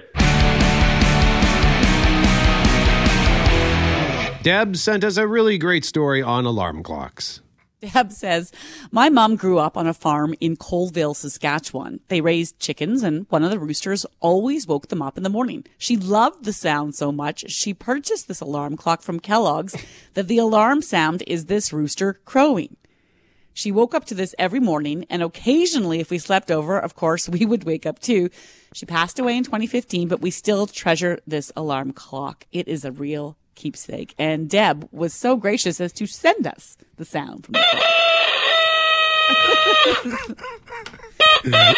Deb sent us a really great story on alarm clocks. Deb says, My mom grew up on a farm in Coleville, Saskatchewan. They raised chickens, and one of the roosters always woke them up in the morning. She loved the sound so much, she purchased this alarm clock from Kellogg's that the alarm sound is this rooster crowing. She woke up to this every morning, and occasionally, if we slept over, of course, we would wake up too. She passed away in 2015, but we still treasure this alarm clock. It is a real keepsake. And Deb was so gracious as to send us the sound from the clock. no,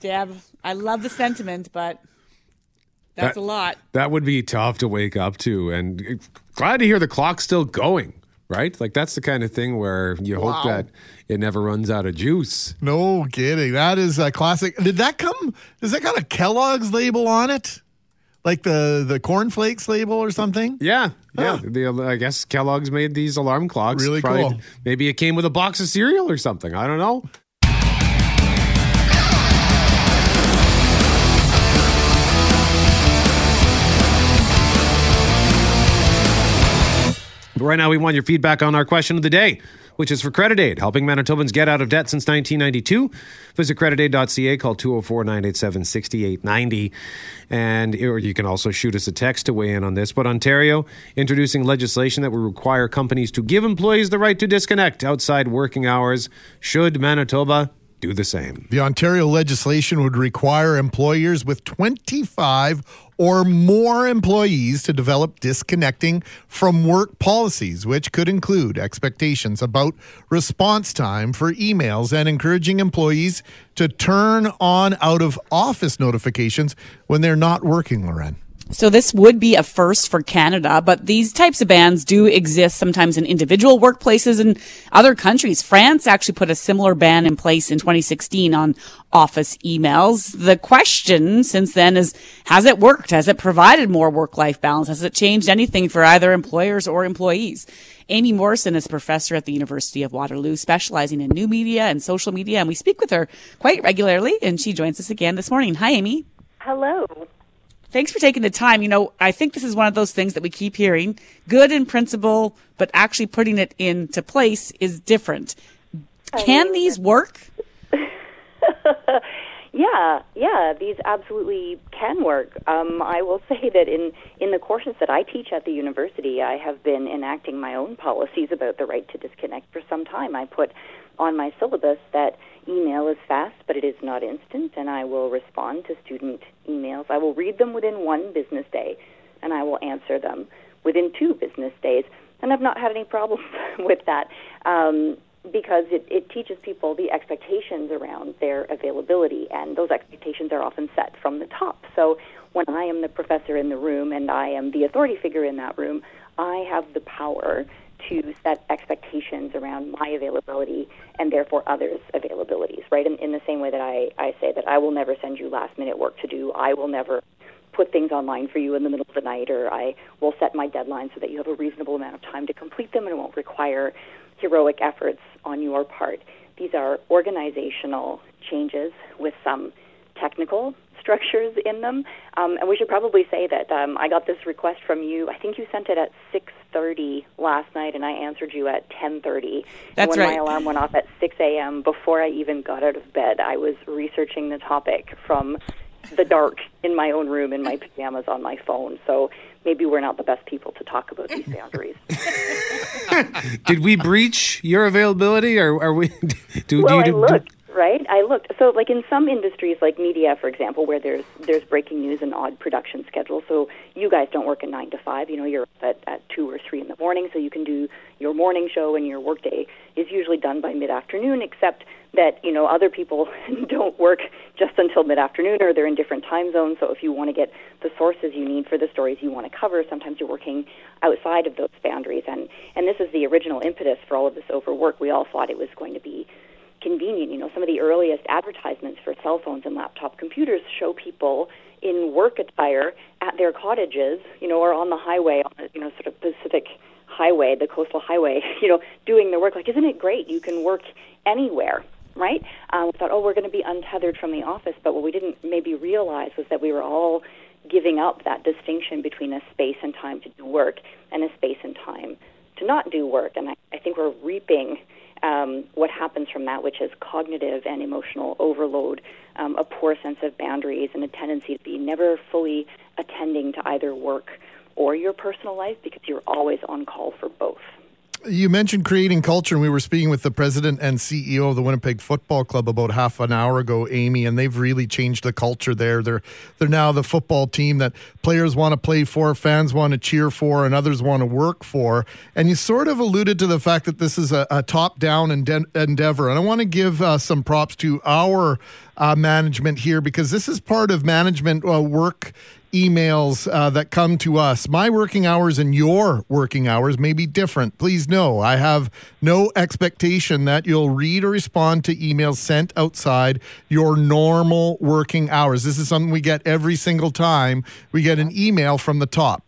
Deb, I love the sentiment, but that's That- a lot. That would be tough to wake up to. And glad to hear the clock's still going, right? Like that's the kind of thing where you Wow. hope that it never runs out of juice. No kidding. That is a classic. Did that come? Does that got a Kellogg's label on it? Like the the cornflakes label or something? Yeah, yeah. The, I guess Kellogg's made these alarm clocks. Really Probably- cool. Maybe it came with a box of cereal or something. I don't know. But right now, we want your feedback on our question of the day, which is for Credit Aid, helping Manitobans get out of debt since 1992. Visit creditaid.ca, call 204 987 6890. And or you can also shoot us a text to weigh in on this. But Ontario introducing legislation that would require companies to give employees the right to disconnect outside working hours. Should Manitoba do the same? The Ontario legislation would require employers with 25 or more employees to develop disconnecting from work policies, which could include expectations about response time for emails and encouraging employees to turn on out of office notifications when they're not working, Loren. So this would be a first for Canada, but these types of bans do exist sometimes in individual workplaces in other countries. France actually put a similar ban in place in 2016 on office emails. The question since then is, has it worked? Has it provided more work-life balance? Has it changed anything for either employers or employees? Aimée Morrison is a professor at the University of Waterloo, specializing in new media and social media, and we speak with her quite regularly, and she joins us again this morning. Hi, Aimée. Hello. Thanks for taking the time. You know, I think this is one of those things that we keep hearing. Good in principle, but actually putting it into place is different. Can these work? Yeah, yeah, these absolutely can work. Um, I will say that in, in the courses that I teach at the university, I have been enacting my own policies about the right to disconnect for some time. I put on my syllabus that email is fast, but it is not instant, and I will respond to student emails. I will read them within one business day, and I will answer them within two business days. And I've not had any problems with that. Um, because it, it teaches people the expectations around their availability, and those expectations are often set from the top. So when I am the professor in the room and I am the authority figure in that room, I have the power to set expectations around my availability and therefore others' availabilities, right? In, in the same way that I, I say that I will never send you last minute work to do, I will never put things online for you in the middle of the night, or I will set my deadlines so that you have a reasonable amount of time to complete them and it won't require heroic efforts on your part. These are organizational changes with some technical structures in them. Um, and we should probably say that um, I got this request from you. I think you sent it at 6:30 last night, and I answered you at 10:30. That's and when right. my alarm went off at 6 a.m., before I even got out of bed, I was researching the topic from the dark in my own room in my pajamas on my phone. So maybe we're not the best people to talk about these boundaries. Did we breach your availability, or are we? Do, well, do you, I looked, right? I looked. So, like in some industries, like media, for example, where there's there's breaking news and odd production schedules. So you guys don't work at nine to five. You know, you're at, at two or three in the morning, so you can do your morning show, and your workday is usually done by mid afternoon. Except that you know other people don't work just until mid afternoon, or they're in different time zones. So if you want to get the sources you need for the stories you want to cover, sometimes you're working outside of those boundaries. And and this is the original impetus for all of this overwork. We all thought it was going to be convenient. You know, some of the earliest advertisements for cell phones and laptop computers show people in work attire at their cottages, you know, or on the highway, on the, you know, sort of Pacific highway, the coastal highway, you know, doing their work. Like, isn't it great? You can work anywhere, right? Um, we thought, oh, we're going to be untethered from the office, but what we didn't maybe realize was that we were all giving up that distinction between a space and time to do work and a space and time to not do work. And I, I think we're reaping um, what happens from that, which is cognitive and emotional overload, um, a poor sense of boundaries, and a tendency to be never fully attending to either work or your personal life because you're always on call for both. You mentioned creating culture, and we were speaking with the president and CEO of the Winnipeg Football Club about half an hour ago, Aimée, and they've really changed the culture there. They're they're now the football team that players want to play for, fans want to cheer for, and others want to work for. And you sort of alluded to the fact that this is a, a top-down ende- endeavor, and I want to give uh, some props to our uh, management here because this is part of management uh, work emails uh, that come to us. My working hours and your working hours may be different. Please know I have no expectation that you'll read or respond to emails sent outside your normal working hours. This is something we get every single time we get an email from the top.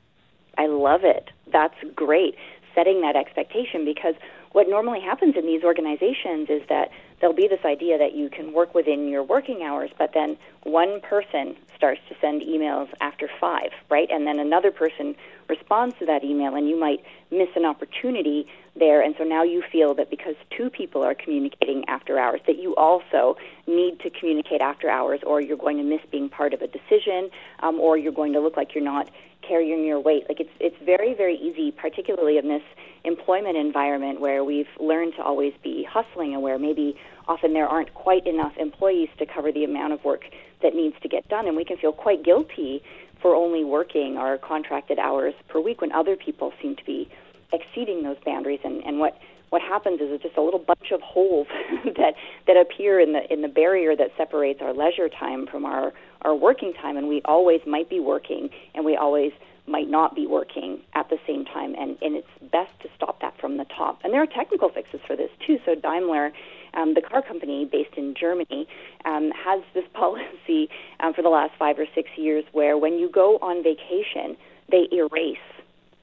I love it. That's great. Setting that expectation because what normally happens in these organizations is that there'll be this idea that you can work within your working hours, but then one person starts to send emails after five, right? And then another person responds to that email, and you might miss an opportunity there. And so now you feel that because two people are communicating after hours, that you also need to communicate after hours, or you're going to miss being part of a decision, um, or you're going to look like you're not carrying your weight. Like it's it's very very easy, particularly in this employment environment where we've learned to always be hustling, and where maybe often there aren't quite enough employees to cover the amount of work that needs to get done, and we can feel quite guilty for only working our contracted hours per week when other people seem to be exceeding those boundaries. And, and what what happens is it's just a little bunch of holes that that appear in the in the barrier that separates our leisure time from our our working time, and we always might be working, and we always might not be working at the same time, and, and it's best to stop that from the top. And there are technical fixes for this too. So Daimler, um, the car company based in Germany, um, has this policy um, for the last five or six years where when you go on vacation, they erase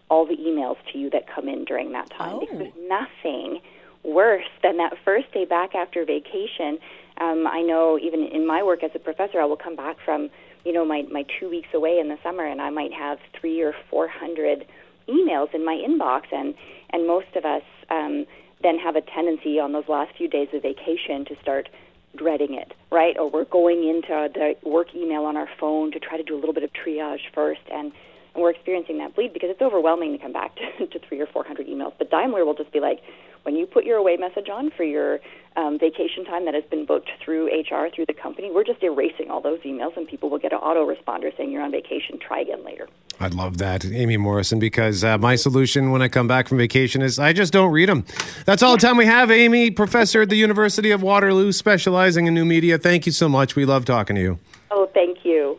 all the emails to you that come in during that time. oh. Because there's nothing worse than that first day back after vacation. Um, I know even in my work as a professor, I will come back from you know my my two weeks away in the summer, and I might have three or four hundred emails in my inbox, and and most of us um, then have a tendency on those last few days of vacation to start dreading it, right? Or we're going into the work email on our phone to try to do a little bit of triage first, and and we're experiencing that bleed because it's overwhelming to come back to, to three or four hundred emails. But Daimler will just be like, when you put your away message on for your um, vacation time that has been booked through HR through the company, we're just erasing all those emails, and people will get an autoresponder saying you're on vacation. Try again later. I'd love that, Aimée Morrison, because uh, my solution when I come back from vacation is I just don't read them. That's all the time we have. Aimée, professor at the University of Waterloo, specializing in new media. Thank you so much. We love talking to you. Oh, thank you.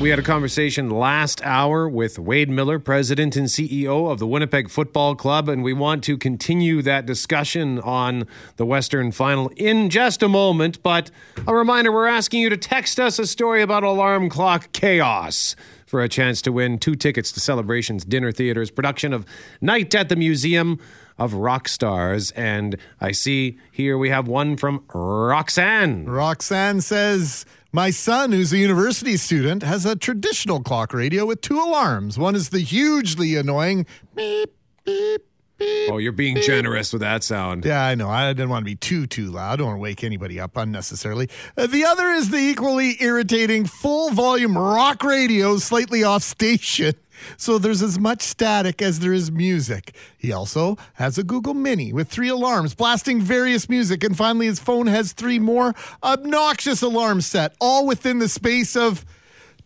We had a conversation last hour with Wade Miller, president and CEO of the Winnipeg Football Club, and we want to continue that discussion on the Western Final in just a moment. But a reminder we're asking you to text us a story about alarm clock chaos for a chance to win two tickets to Celebrations Dinner Theater's production of Night at the Museum of Rock Stars. And I see here we have one from Roxanne. Roxanne says, My son, who's a university student, has a traditional clock radio with two alarms. One is the hugely annoying beep, beep, beep. Oh, you're being generous with that sound. Yeah, I know. I didn't want to be too, too loud. I don't want to wake anybody up unnecessarily. Uh, the other is the equally irritating full volume rock radio, slightly off station. So there's as much static as there is music. He also has a Google Mini with three alarms blasting various music. And finally, his phone has three more obnoxious alarms set, all within the space of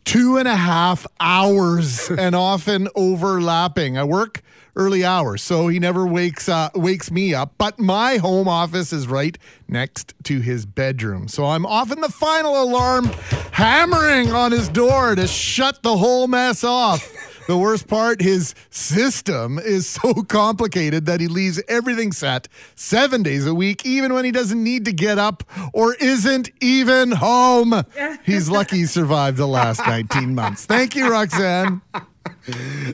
two and a half hours and often overlapping. I work early hours, so he never wakes uh, wakes me up. But my home office is right next to his bedroom, so I'm often the final alarm hammering on his door to shut the whole mess off. The worst part, his system is so complicated that he leaves everything set seven days a week, even when he doesn't need to get up or isn't even home. He's lucky he survived the last 19 months. Thank you, Roxanne.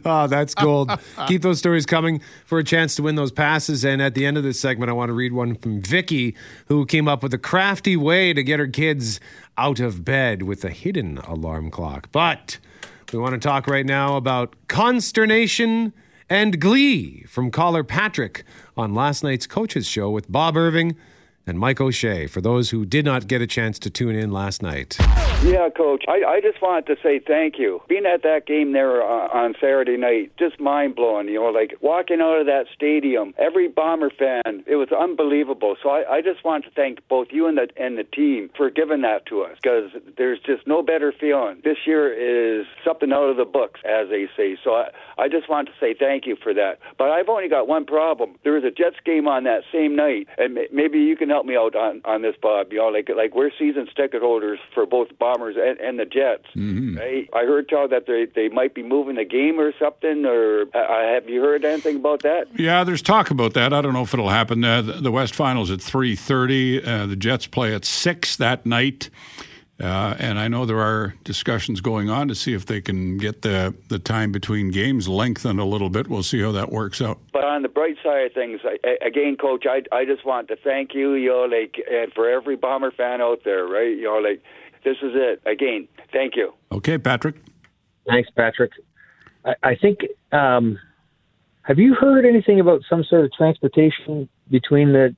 Oh, that's gold. Keep those stories coming for a chance to win those passes. And at the end of this segment, I want to read one from Vicky, who came up with a crafty way to get her kids out of bed with a hidden alarm clock. But we want to talk right now about consternation and glee from caller Patrick on last night's coaches show with Bob Irving and Mike O'Shea for those who did not get a chance to tune in last night. Yeah, Coach. I, I just wanted to say thank you. Being at that game there uh, on Saturday night, just mind blowing. You know, like walking out of that stadium, every Bomber fan, it was unbelievable. So I, I just want to thank both you and the and the team for giving that to us because there's just no better feeling. This year is something out of the books, as they say. So I, I just want to say thank you for that. But I've only got one problem. There was a Jets game on that same night, and maybe you can help me out on on this, Bob. You know, like like we're season ticket holders for both Bombers and, and the Jets. Mm-hmm. Right? I heard tell that they they might be moving the game or something. Or uh, have you heard anything about that? Yeah, there's talk about that. I don't know if it'll happen. Uh, the, the West Finals at 3:30. Uh, the Jets play at six that night, uh, and I know there are discussions going on to see if they can get the the time between games lengthened a little bit. We'll see how that works out. But on the bright side of things, I, I- again, Coach, I I just want to thank you, you know, like and for every Bomber fan out there, right? You know, like this is it. Again, thank you. Okay, Patrick. Thanks, Patrick. I, I think. Um, have you heard anything about some sort of transportation between the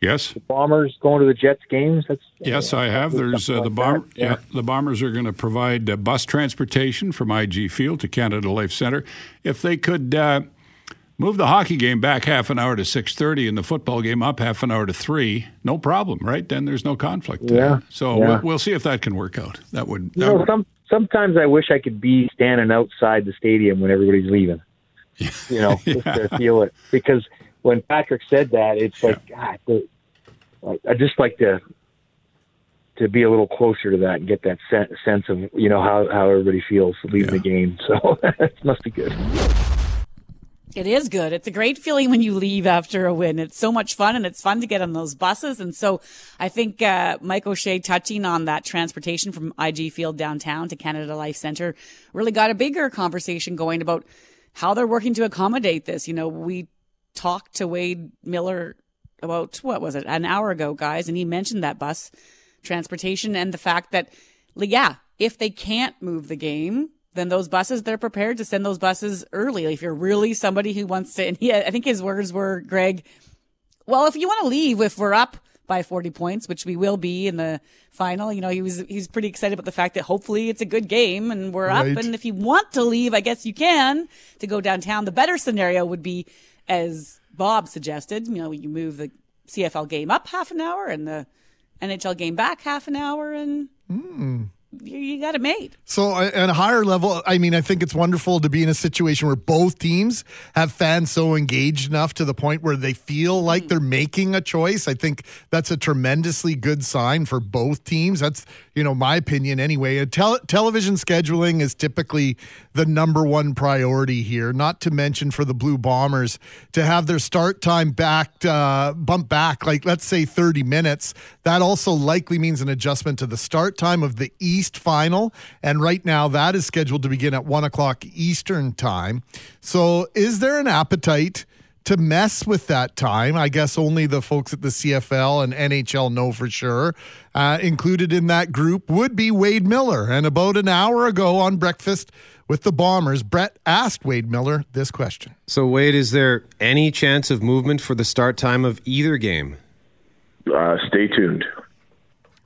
Yes. Bombers going to the Jets games? That's Yes, I have. There's uh, the bomb. Yeah, the Bombers are going to provide uh, bus transportation from IG Field to Canada Life Center. If they could uh, move the hockey game back half an hour to six thirty and the football game up half an hour to three, no problem, right? Then there's no conflict. there. Yeah, So yeah. We'll, we'll see if that can work out. That would. You know, would some sometimes I wish I could be standing outside the stadium when everybody's leaving. You know, just to feel it because when Patrick said that, it's like God. The, like, I just like to to be a little closer to that and get that sen- sense of you know how how everybody feels leaving the game. So it must be good. It is good. It's a great feeling when you leave after a win. It's so much fun and it's fun to get on those buses. And so I think, uh, Mike O'Shea touching on that transportation from IG Field downtown to Canada Life Center really got a bigger conversation going about how they're working to accommodate this. You know, we talked to Wade Miller about, what was it, an hour ago, guys, and he mentioned that bus transportation and the fact that, yeah, if they can't move the game, then those buses, they're prepared to send those buses early. If you're really somebody who wants to, and he, I think his words were, Greg, well, if you want to leave, if we're up by 40 points, which we will be in the final, you know, he was, he's pretty excited about the fact that hopefully it's a good game and we're Right. up. And if you want to leave, I guess you can to go downtown. The better scenario would be, as Bob suggested, you know, you move the CFL game up half an hour and the NHL game back half an hour and you, you got it made. So, uh, at a higher level, I mean, I think it's wonderful to be in a situation where both teams have fans so engaged enough to the point where they feel like they're making a choice. I think that's a tremendously good sign for both teams. That's you know, my opinion anyway. Tel- television scheduling is typically the number one priority here. Not to mention for the Blue Bombers to have their start time back, uh, bump back, like let's say 30 minutes. That also likely means an adjustment to the start time of the East final. And right now, that is scheduled to begin at one o'clock Eastern time. So, is there an appetite? To mess with that time. I guess only the folks at the CFL and NHL know for sure. Uh, included in that group would be Wade Miller. And about an hour ago on Breakfast with the Bombers, Brett asked Wade Miller this question. So, Wade, is there any chance of movement for the start time of either game? Uh, stay tuned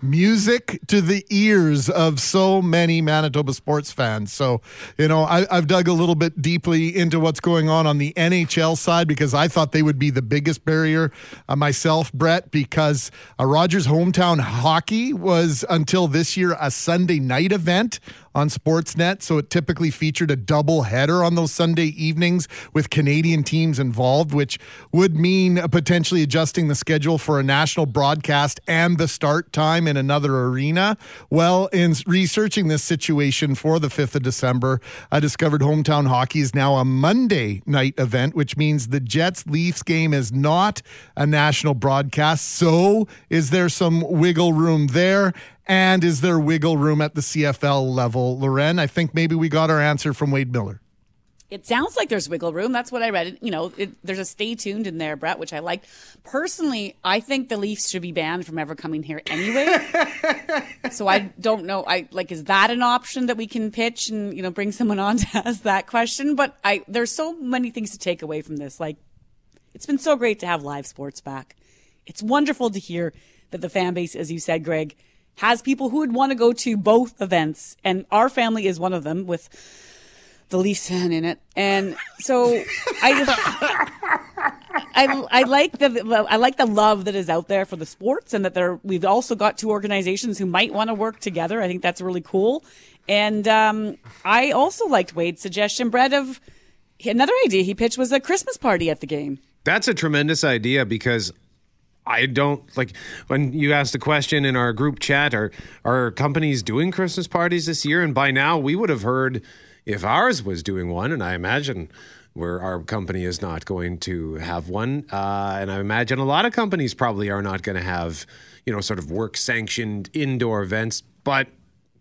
music to the ears of so many Manitoba sports fans. So, you know, I, have dug a little bit deeply into what's going on on the NHL side because I thought they would be the biggest barrier uh, myself, Brett, because uh, Rogers hometown hockey was until this year a Sunday night event on Sportsnet. So it typically featured a double header on those Sunday evenings with Canadian teams involved, which would mean potentially adjusting the schedule for a national broadcast and the start time in another arena. Well, in researching this situation for the 5th of December, I discovered hometown hockey is now a Monday night event, which means the Jets Leafs game is not a national broadcast. So is there some wiggle room there? And is there wiggle room at the CFL level, Loren? I think maybe we got our answer from Wade Miller. It sounds like there's wiggle room. That's what I read. You know, it, there's a stay tuned in there, Brett, which I liked. Personally, I think the Leafs should be banned from ever coming here anyway. so I don't know. I like, is that an option that we can pitch and you know bring someone on to ask that question? But I there's so many things to take away from this. Like, it's been so great to have live sports back. It's wonderful to hear that the fan base, as you said, Greg, has people who would want to go to both events, and our family is one of them with the Leafs fan in it. And so I just I, I like the I like the love that is out there for the sports, and that there we've also got two organizations who might want to work together. I think that's really cool. And um, I also liked Wade's suggestion, Brett, of another idea he pitched was a Christmas party at the game. That's a tremendous idea because I don't like when you asked the question in our group chat are are companies doing Christmas parties this year? And by now we would have heard if ours was doing one and I imagine where our company is not going to have one. Uh, and I imagine a lot of companies probably are not going to have you know sort of work sanctioned indoor events. But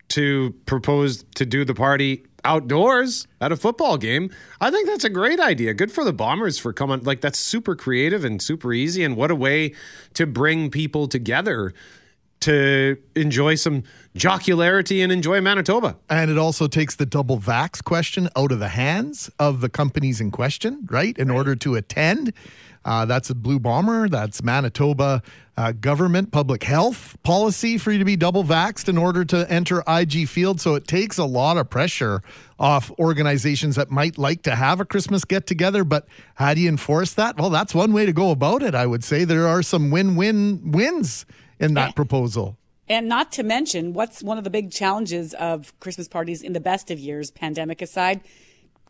to propose to do the party outdoors at a football game. I think that's a great idea. Good for the Bombers for coming. Like that's super creative and super easy. And what a way to bring people together to enjoy some jocularity and enjoy Manitoba. And it also takes the double vax question out of the hands of the companies in question, right? In right. order to attend. Uh, that's a Blue Bomber. That's Manitoba uh, government public health policy for you to be double vaxxed in order to enter IG Field. So it takes a lot of pressure off organizations that might like to have a Christmas get together. But how do you enforce that? Well, that's one way to go about it, I would say. There are some win win wins in that proposal. And not to mention, what's one of the big challenges of Christmas parties in the best of years, pandemic aside?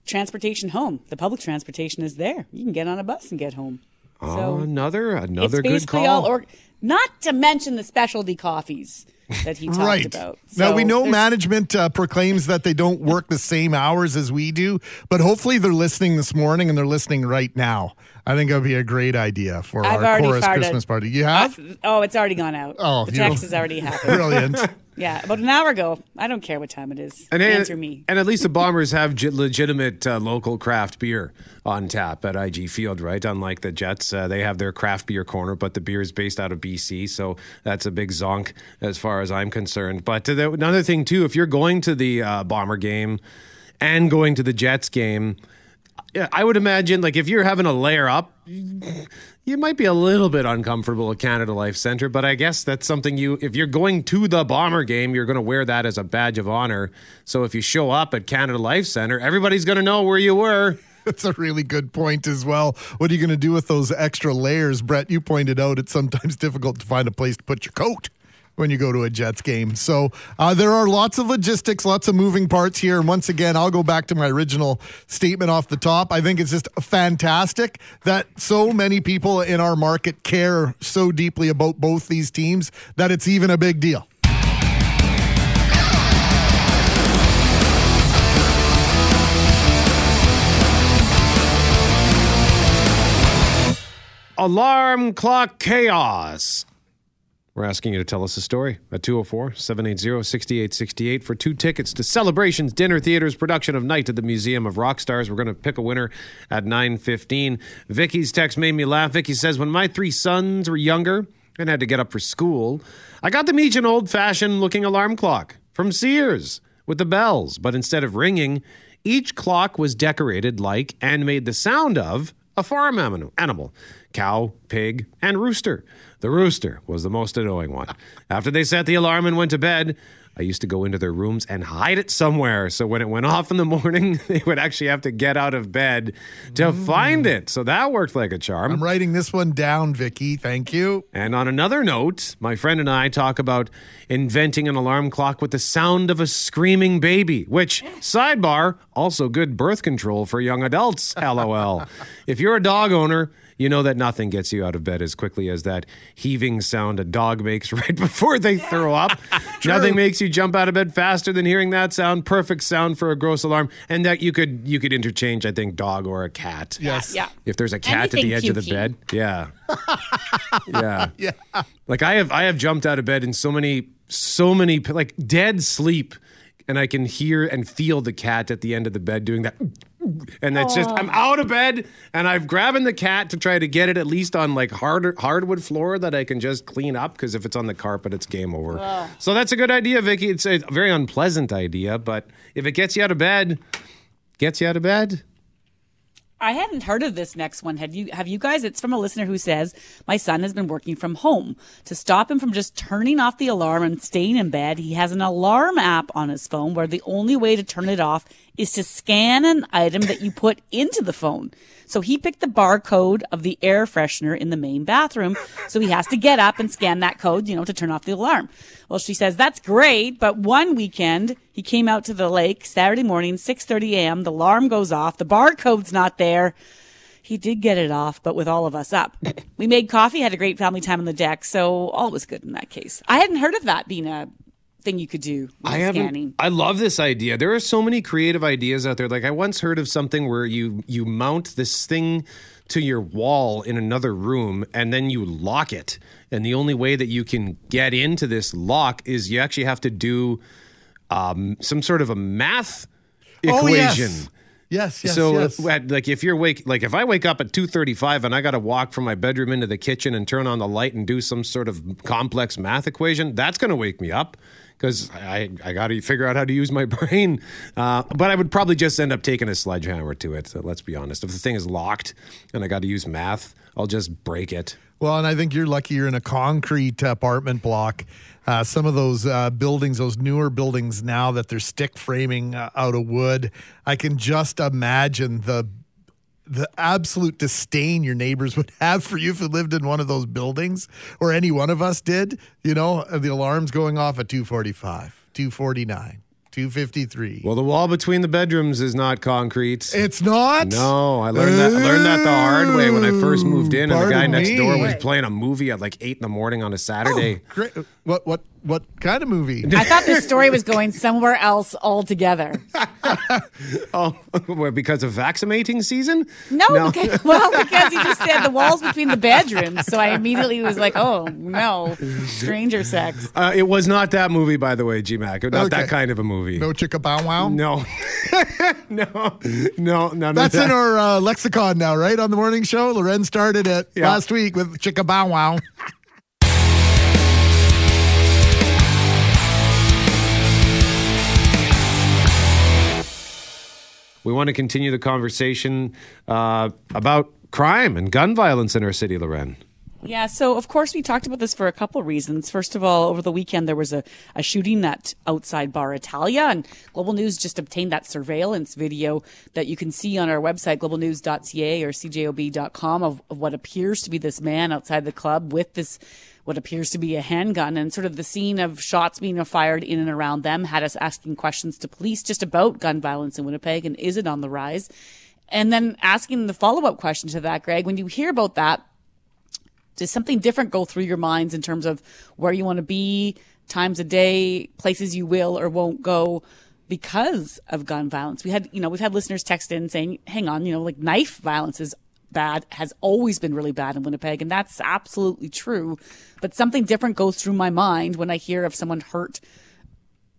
Transportation home. The public transportation is there. You can get on a bus and get home. Oh, so another another good call. All, or, not to mention the specialty coffees that he talked right. about. So now we know management uh, proclaims that they don't work the same hours as we do, but hopefully they're listening this morning and they're listening right now. I think it would be a great idea for I've our Corus Christmas party. You have? Uh, oh, it's already gone out. Oh, the text has already happened. Brilliant. yeah, about an hour ago. I don't care what time it is. And Answer me. And at least the Bombers have legitimate uh, local craft beer on tap at IG Field, right? Unlike the Jets, uh, they have their craft beer corner, but the beer is based out of BC, so that's a big zonk as far as I'm concerned. But the, another thing too, if you're going to the uh, Bomber game and going to the Jets game I would imagine, like, if you're having a layer up, you might be a little bit uncomfortable at Canada Life Center, but I guess that's something you, if you're going to the Bomber game, you're going to wear that as a badge of honor. So if you show up at Canada Life Center, everybody's going to know where you were. That's a really good point as well. What are you going to do with those extra layers? Brett, you pointed out it's sometimes difficult to find a place to put your coat when you go to a Jets game. So uh, there are lots of logistics, lots of moving parts here. And once again, I'll go back to my original statement off the top. I think it's just fantastic that so many people in our market care so deeply about both these teams that it's even a big deal. alarm clock chaos. We're asking you to tell us a story at 204 780 6868 for two tickets to Celebrations Dinner Theater's production of Night at the Museum of Rock Stars. We're going to pick a winner at 9.15. Vicky's text made me laugh. Vicky says, When my three sons were younger and had to get up for school, I got them each an old fashioned looking alarm clock from Sears with the bells. But instead of ringing, each clock was decorated like and made the sound of a farm animal cow, pig, and rooster. The rooster was the most annoying one. After they set the alarm and went to bed, I used to go into their rooms and hide it somewhere. So when it went off in the morning, they would actually have to get out of bed to mm. find it. So that worked like a charm. I'm writing this one down, Vicky. Thank you. And on another note, my friend and I talk about inventing an alarm clock with the sound of a screaming baby, which, sidebar, also good birth control for young adults. LOL. if you're a dog owner, you know that nothing gets you out of bed as quickly as that heaving sound a dog makes right before they throw up. nothing makes you jump out of bed faster than hearing that sound. Perfect sound for a gross alarm, and that you could you could interchange, I think, dog or a cat. Yes. Yeah. If there's a cat Anything at the edge of the cutesy. bed, yeah, yeah, yeah. Like I have I have jumped out of bed in so many so many like dead sleep, and I can hear and feel the cat at the end of the bed doing that. And it's just I'm out of bed and I'm grabbing the cat to try to get it at least on like hard hardwood floor that I can just clean up because if it's on the carpet it's game over. Ugh. So that's a good idea, Vicky. It's a very unpleasant idea, but if it gets you out of bed, gets you out of bed. I hadn't heard of this next one. Have you? Have you guys? It's from a listener who says my son has been working from home. To stop him from just turning off the alarm and staying in bed, he has an alarm app on his phone where the only way to turn it off is to scan an item that you put into the phone. So he picked the barcode of the air freshener in the main bathroom. So he has to get up and scan that code, you know, to turn off the alarm. Well, she says that's great, but one weekend he came out to the lake Saturday morning, 6:30 a.m. The alarm goes off. The barcode's not there. He did get it off, but with all of us up. We made coffee, had a great family time on the deck, so all was good in that case. I hadn't heard of that being a thing you could do with I haven't. scanning. I love this idea. There are so many creative ideas out there. Like I once heard of something where you you mount this thing to your wall in another room and then you lock it. And the only way that you can get into this lock is you actually have to do um, some sort of a math equation. Oh, yes. equation. Yes, yes, so yes. at- like if you're wake like if I wake up at 2:35 and I got to walk from my bedroom into the kitchen and turn on the light and do some sort of complex math equation, that's going to wake me up because I I got to figure out how to use my brain. Uh, but I would probably just end up taking a sledgehammer to it. So let's be honest. If the thing is locked and I got to use math, I'll just break it. Well, and I think you're lucky you're in a concrete apartment block. Uh, some of those uh, buildings, those newer buildings now that they're stick framing uh, out of wood, I can just imagine the the absolute disdain your neighbors would have for you if you lived in one of those buildings, or any one of us did. You know, the alarms going off at two forty five, two forty nine, two fifty three. Well, the wall between the bedrooms is not concrete. It's not. No, I learned that. I learned that the hard way when I first moved in, and the guy next me. door was playing a movie at like eight in the morning on a Saturday. Oh, great. What what what kind of movie? I thought this story was going somewhere else altogether. Oh, because of vaccinating season? No, Because, well, because you just said the walls between the bedrooms, so I immediately was like, "Oh no, stranger sex." Uh, it was not that movie, by the way, G-Mac. Not Okay. that kind of a movie. No chicka bow wow. No, no, no, none That's that. in our uh, lexicon now, right? On the morning show, Loren started it Yeah. last week with chicka bow wow. We want to continue the conversation uh, about crime and gun violence in our city, Loren. Yeah, so of course we talked about this for a couple reasons. First of all, over the weekend there was a, a shooting at outside Bar Italia, and Global News just obtained that surveillance video that you can see on our website, globalnews.ca or cjob.com, of, of what appears to be this man outside the club with this what appears to be a handgun and sort of the scene of shots being fired in and around them had us asking questions to police just about gun violence in Winnipeg and is it on the rise? And then asking the follow up question to that, Greg, when you hear about that, does something different go through your minds in terms of where you want to be, times a day, places you will or won't go because of gun violence? We had, you know, we've had listeners text in saying, hang on, you know, like knife violence is bad, has always been really bad in Winnipeg, and that's absolutely true. But something different goes through my mind when I hear of someone hurt,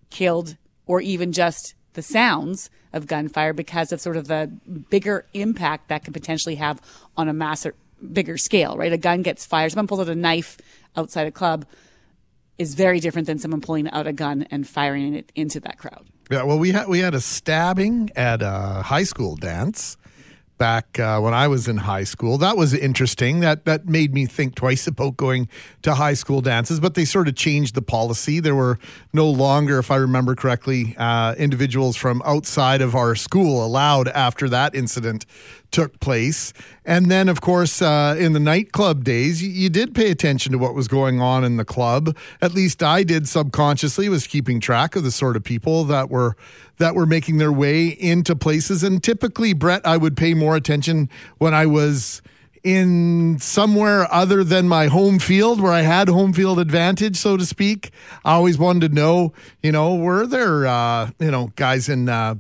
killed, or even just the sounds of gunfire because of sort of the bigger impact that could potentially have on a massive, bigger scale, right? A gun gets fired, someone pulls out a knife outside a club is very different than someone pulling out a gun and firing it into that crowd. Yeah, well, we had we had a stabbing at a high school dance back uh, when I was in high school. That was interesting. That that made me think twice about going to high school dances. But they sort of changed the policy. There were no longer, if I remember correctly, uh, individuals from outside of our school allowed after that incident took place. And then, of course, uh, in the nightclub days, you, you, did pay attention to what was going on in the club. At least I did subconsciously. Was keeping track of the sort of people that were that were making their way into places. And typically, Brett, I would pay more attention when I was in somewhere other than my home field where I had home field advantage, so to speak. I always wanted to know, you know, were there, uh, you know, guys in uh,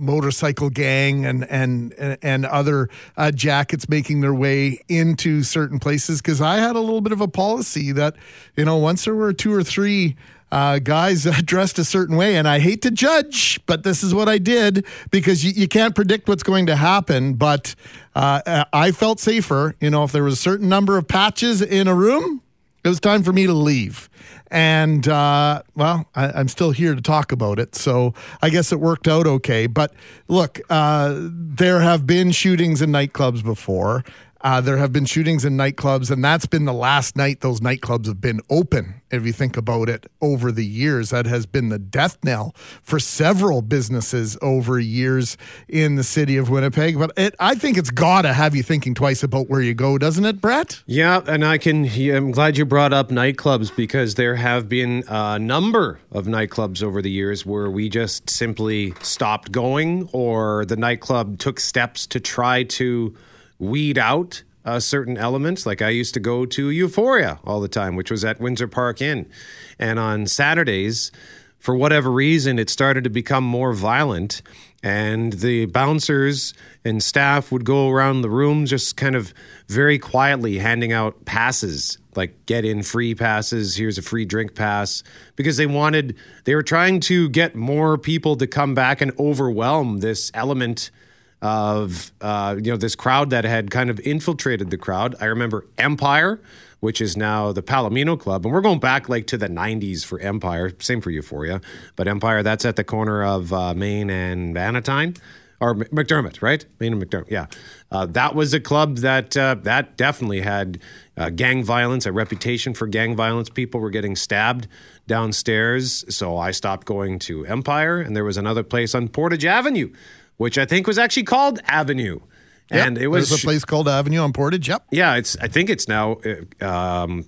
motorcycle gang and and and other uh, jackets making their way into certain places because I had a little bit of a policy that you know once there were two or three uh, guys dressed a certain way. And I hate to judge, but this is what I did because you, you can't predict what's going to happen. But uh, I felt safer. You know, if there was a certain number of patches in a room, it was time for me to leave. And, uh, well, I, am still here to talk about it. So I guess it worked out okay. But look, uh, there have been shootings in nightclubs before. Uh, there have been shootings in nightclubs, and that's been the last night those nightclubs have been open. If you think about it over the years, that has been the death knell for several businesses over years in the city of Winnipeg. But it, I think it's got to have you thinking twice about where you go, doesn't it, Brett? Yeah, and I can. I'm glad you brought up nightclubs because there have been a number of nightclubs over the years where we just simply stopped going, or the nightclub took steps to try to weed out uh, certain elements. Like I used to go to Euphoria all the time, which was at Windsor Park Inn. And on Saturdays, for whatever reason, it started to become more violent. And the bouncers and staff would go around the room just kind of very quietly handing out passes, like get in free passes, here's a free drink pass, because they wanted, they were trying to get more people to come back and overwhelm this element of uh, you know this crowd that had kind of infiltrated the crowd. I remember Empire, which is now the Palomino Club, and we're going back like to the '90s for Empire. Same for Euphoria, but Empire that's at the corner of uh, Main and Bannatyne. Or McDermot, right? Main and McDermot, yeah. Uh, that was a club that uh, that definitely had uh, gang violence, a reputation for gang violence. People were getting stabbed downstairs, so I stopped going to Empire, and there was another place on Portage Avenue which I think was actually called Avenue. Yep, and it was There's a place called Avenue on Portage. Yep. Yeah, it's. I think it's now. Uh, um,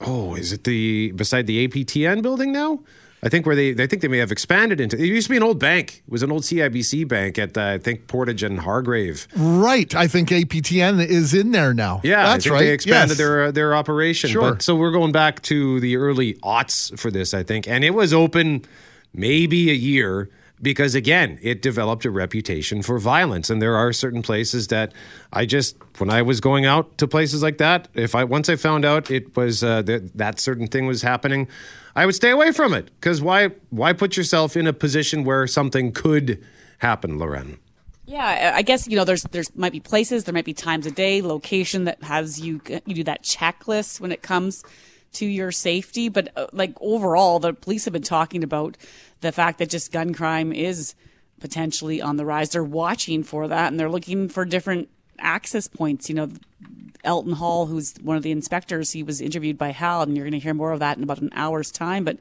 oh, is it the beside the APTN building now? I think where they, I think they may have expanded into. It used to be an old bank. It was an old CIBC bank at uh, I think Portage and Hargrave. Right. I think APTN is in there now. Yeah, that's right. They expanded yes. their uh, their operation. Sure. But, so we're going back to the early aughts for this, I think, and it was open maybe a year because again, it developed a reputation for violence. And there are certain places that I just, when I was going out to places like that, if I once I found out it was uh, that that certain thing was happening, I would stay away from it because why why put yourself in a position where something could happen, Loren? Yeah, I guess you know there's there's might be places, there might be times a day, location that has you you do that checklist when it comes to your safety. But uh, like overall, the police have been talking about the fact that just gun crime is potentially on the rise. They're watching for that and they're looking for different access points. You know, Elton Hall, who's one of the inspectors, he was interviewed by Hal, and you're going to hear more of that in about an hour's time. But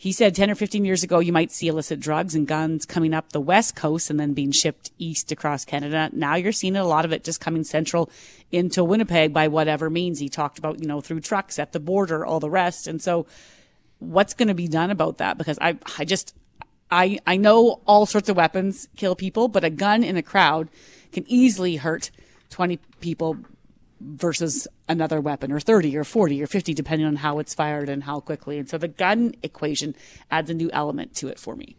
he said 10 or 15 years ago, you might see illicit drugs and guns coming up the West Coast and then being shipped east across Canada. Now you're seeing a lot of it just coming central into Winnipeg by whatever means. He talked about, you know, through trucks at the border, all the rest. And so what's going to be done about that? Because I, I just, I, I know all sorts of weapons kill people, but a gun in a crowd can easily hurt 20 people versus another weapon or 30 or 40 or 50 depending on how it's fired and how quickly. And so the gun equation adds a new element to it for me.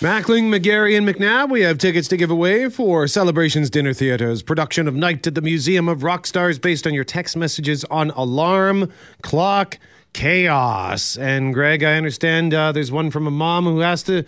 Mackling, McGarry, and McNabb, we have tickets to give away for Celebrations Dinner Theater's production of Night at the Museum of Rock Stars based on your text messages on alarm, clock, chaos. And Greg, I understand uh, there's one from a mom who has to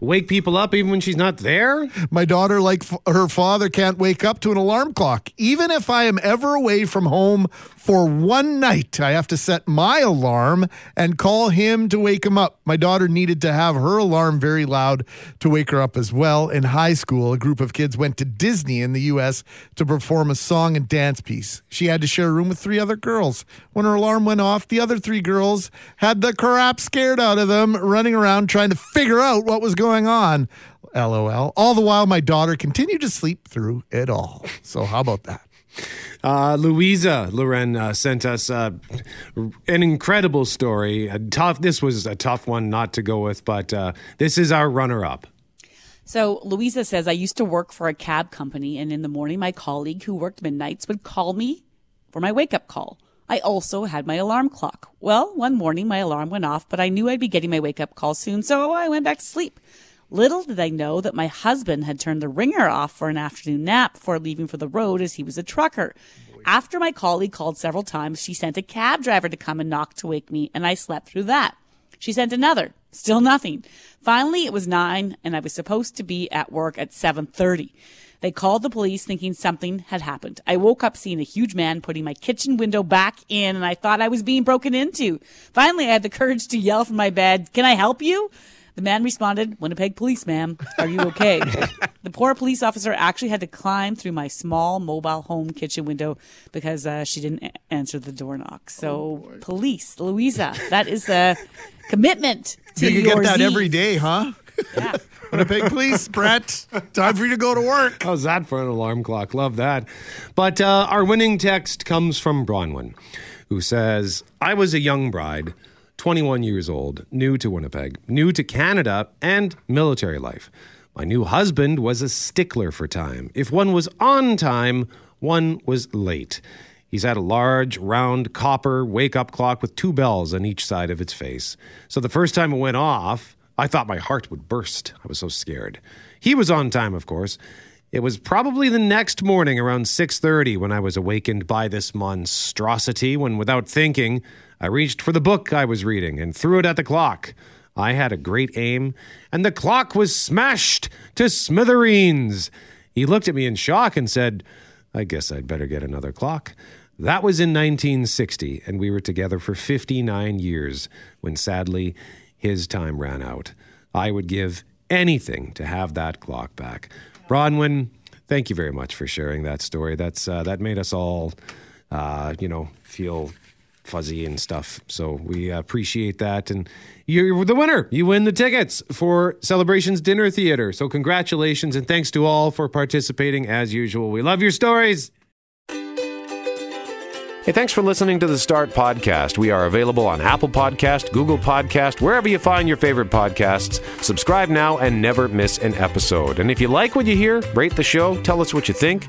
wake people up even when she's not there? My daughter, like f- her father, can't wake up to an alarm clock. Even if I am ever away from home for one night, I have to set my alarm and call him to wake him up. My daughter needed to have her alarm very loud to wake her up as well. In high school, a group of kids went to Disney in the U.S. to perform a song and dance piece. She had to share a room with three other girls. When her alarm went off, the other three girls had the crap scared out of them, running around trying to figure out what was going on. LOL. All the while, my daughter continued to sleep through it all. So, how about that? Uh, Louisa Loren uh, sent us uh, an incredible story. A tough. This was a tough one not to go with, but uh, this is our runner-up. So Louisa says, I used to work for a cab company, and in the morning, my colleague who worked midnights would call me for my wake up call. I also had my alarm clock. Well, one morning, my alarm went off, but I knew I'd be getting my wake up call soon, so I went back to sleep. Little did I know that my husband had turned the ringer off for an afternoon nap before leaving for the road as he was a trucker. After my colleague called several times, she sent a cab driver to come and knock to wake me, and I slept through that. She sent another. Still nothing. Finally, it was nine, and I was supposed to be at work at 7.30. They called the police thinking something had happened. I woke up seeing a huge man putting my kitchen window back in, and I thought I was being broken into. Finally, I had the courage to yell from my bed, Can I help you? The man responded, Winnipeg police, ma'am. Are you okay? the poor police officer actually had to climb through my small mobile home kitchen window because uh, she didn't a- answer the door knock. So, Oh, police, Louisa, that is a commitment to You your get that Z's. every day, huh? Yeah. Winnipeg Police, Brett. Time for you to go to work. How's that for an alarm clock? Love that. But uh, our winning text comes from Bronwyn, who says, I was a young bride, 21 years old, new to Winnipeg, new to Canada, and military life. My new husband was a stickler for time. If one was on time, one was late. He's had a large, round, copper wake up clock with two bells on each side of its face. So the first time it went off, I thought my heart would burst. I was so scared. He was on time, of course. It was probably the next morning around 6:30 when I was awakened by this monstrosity when without thinking, I reached for the book I was reading and threw it at the clock. I had a great aim, and the clock was smashed to smithereens. He looked at me in shock and said, I guess I'd better get another clock. That was in 1960, and we were together for 59 years when sadly his time ran out. I would give anything to have that clock back. Bronwyn, thank you very much for sharing that story. That's uh, that made us all, uh, you know, feel fuzzy and stuff. So we appreciate that, and you're the winner. You win the tickets for Celebrations Dinner Theater. So congratulations and thanks to all for participating as usual. We love your stories. Hey, thanks for listening to the Start Podcast. We are available on Apple Podcast, Google Podcast, wherever you find your favorite podcasts. Subscribe now and never miss an episode. And if you like what you hear, rate the show, tell us what you think.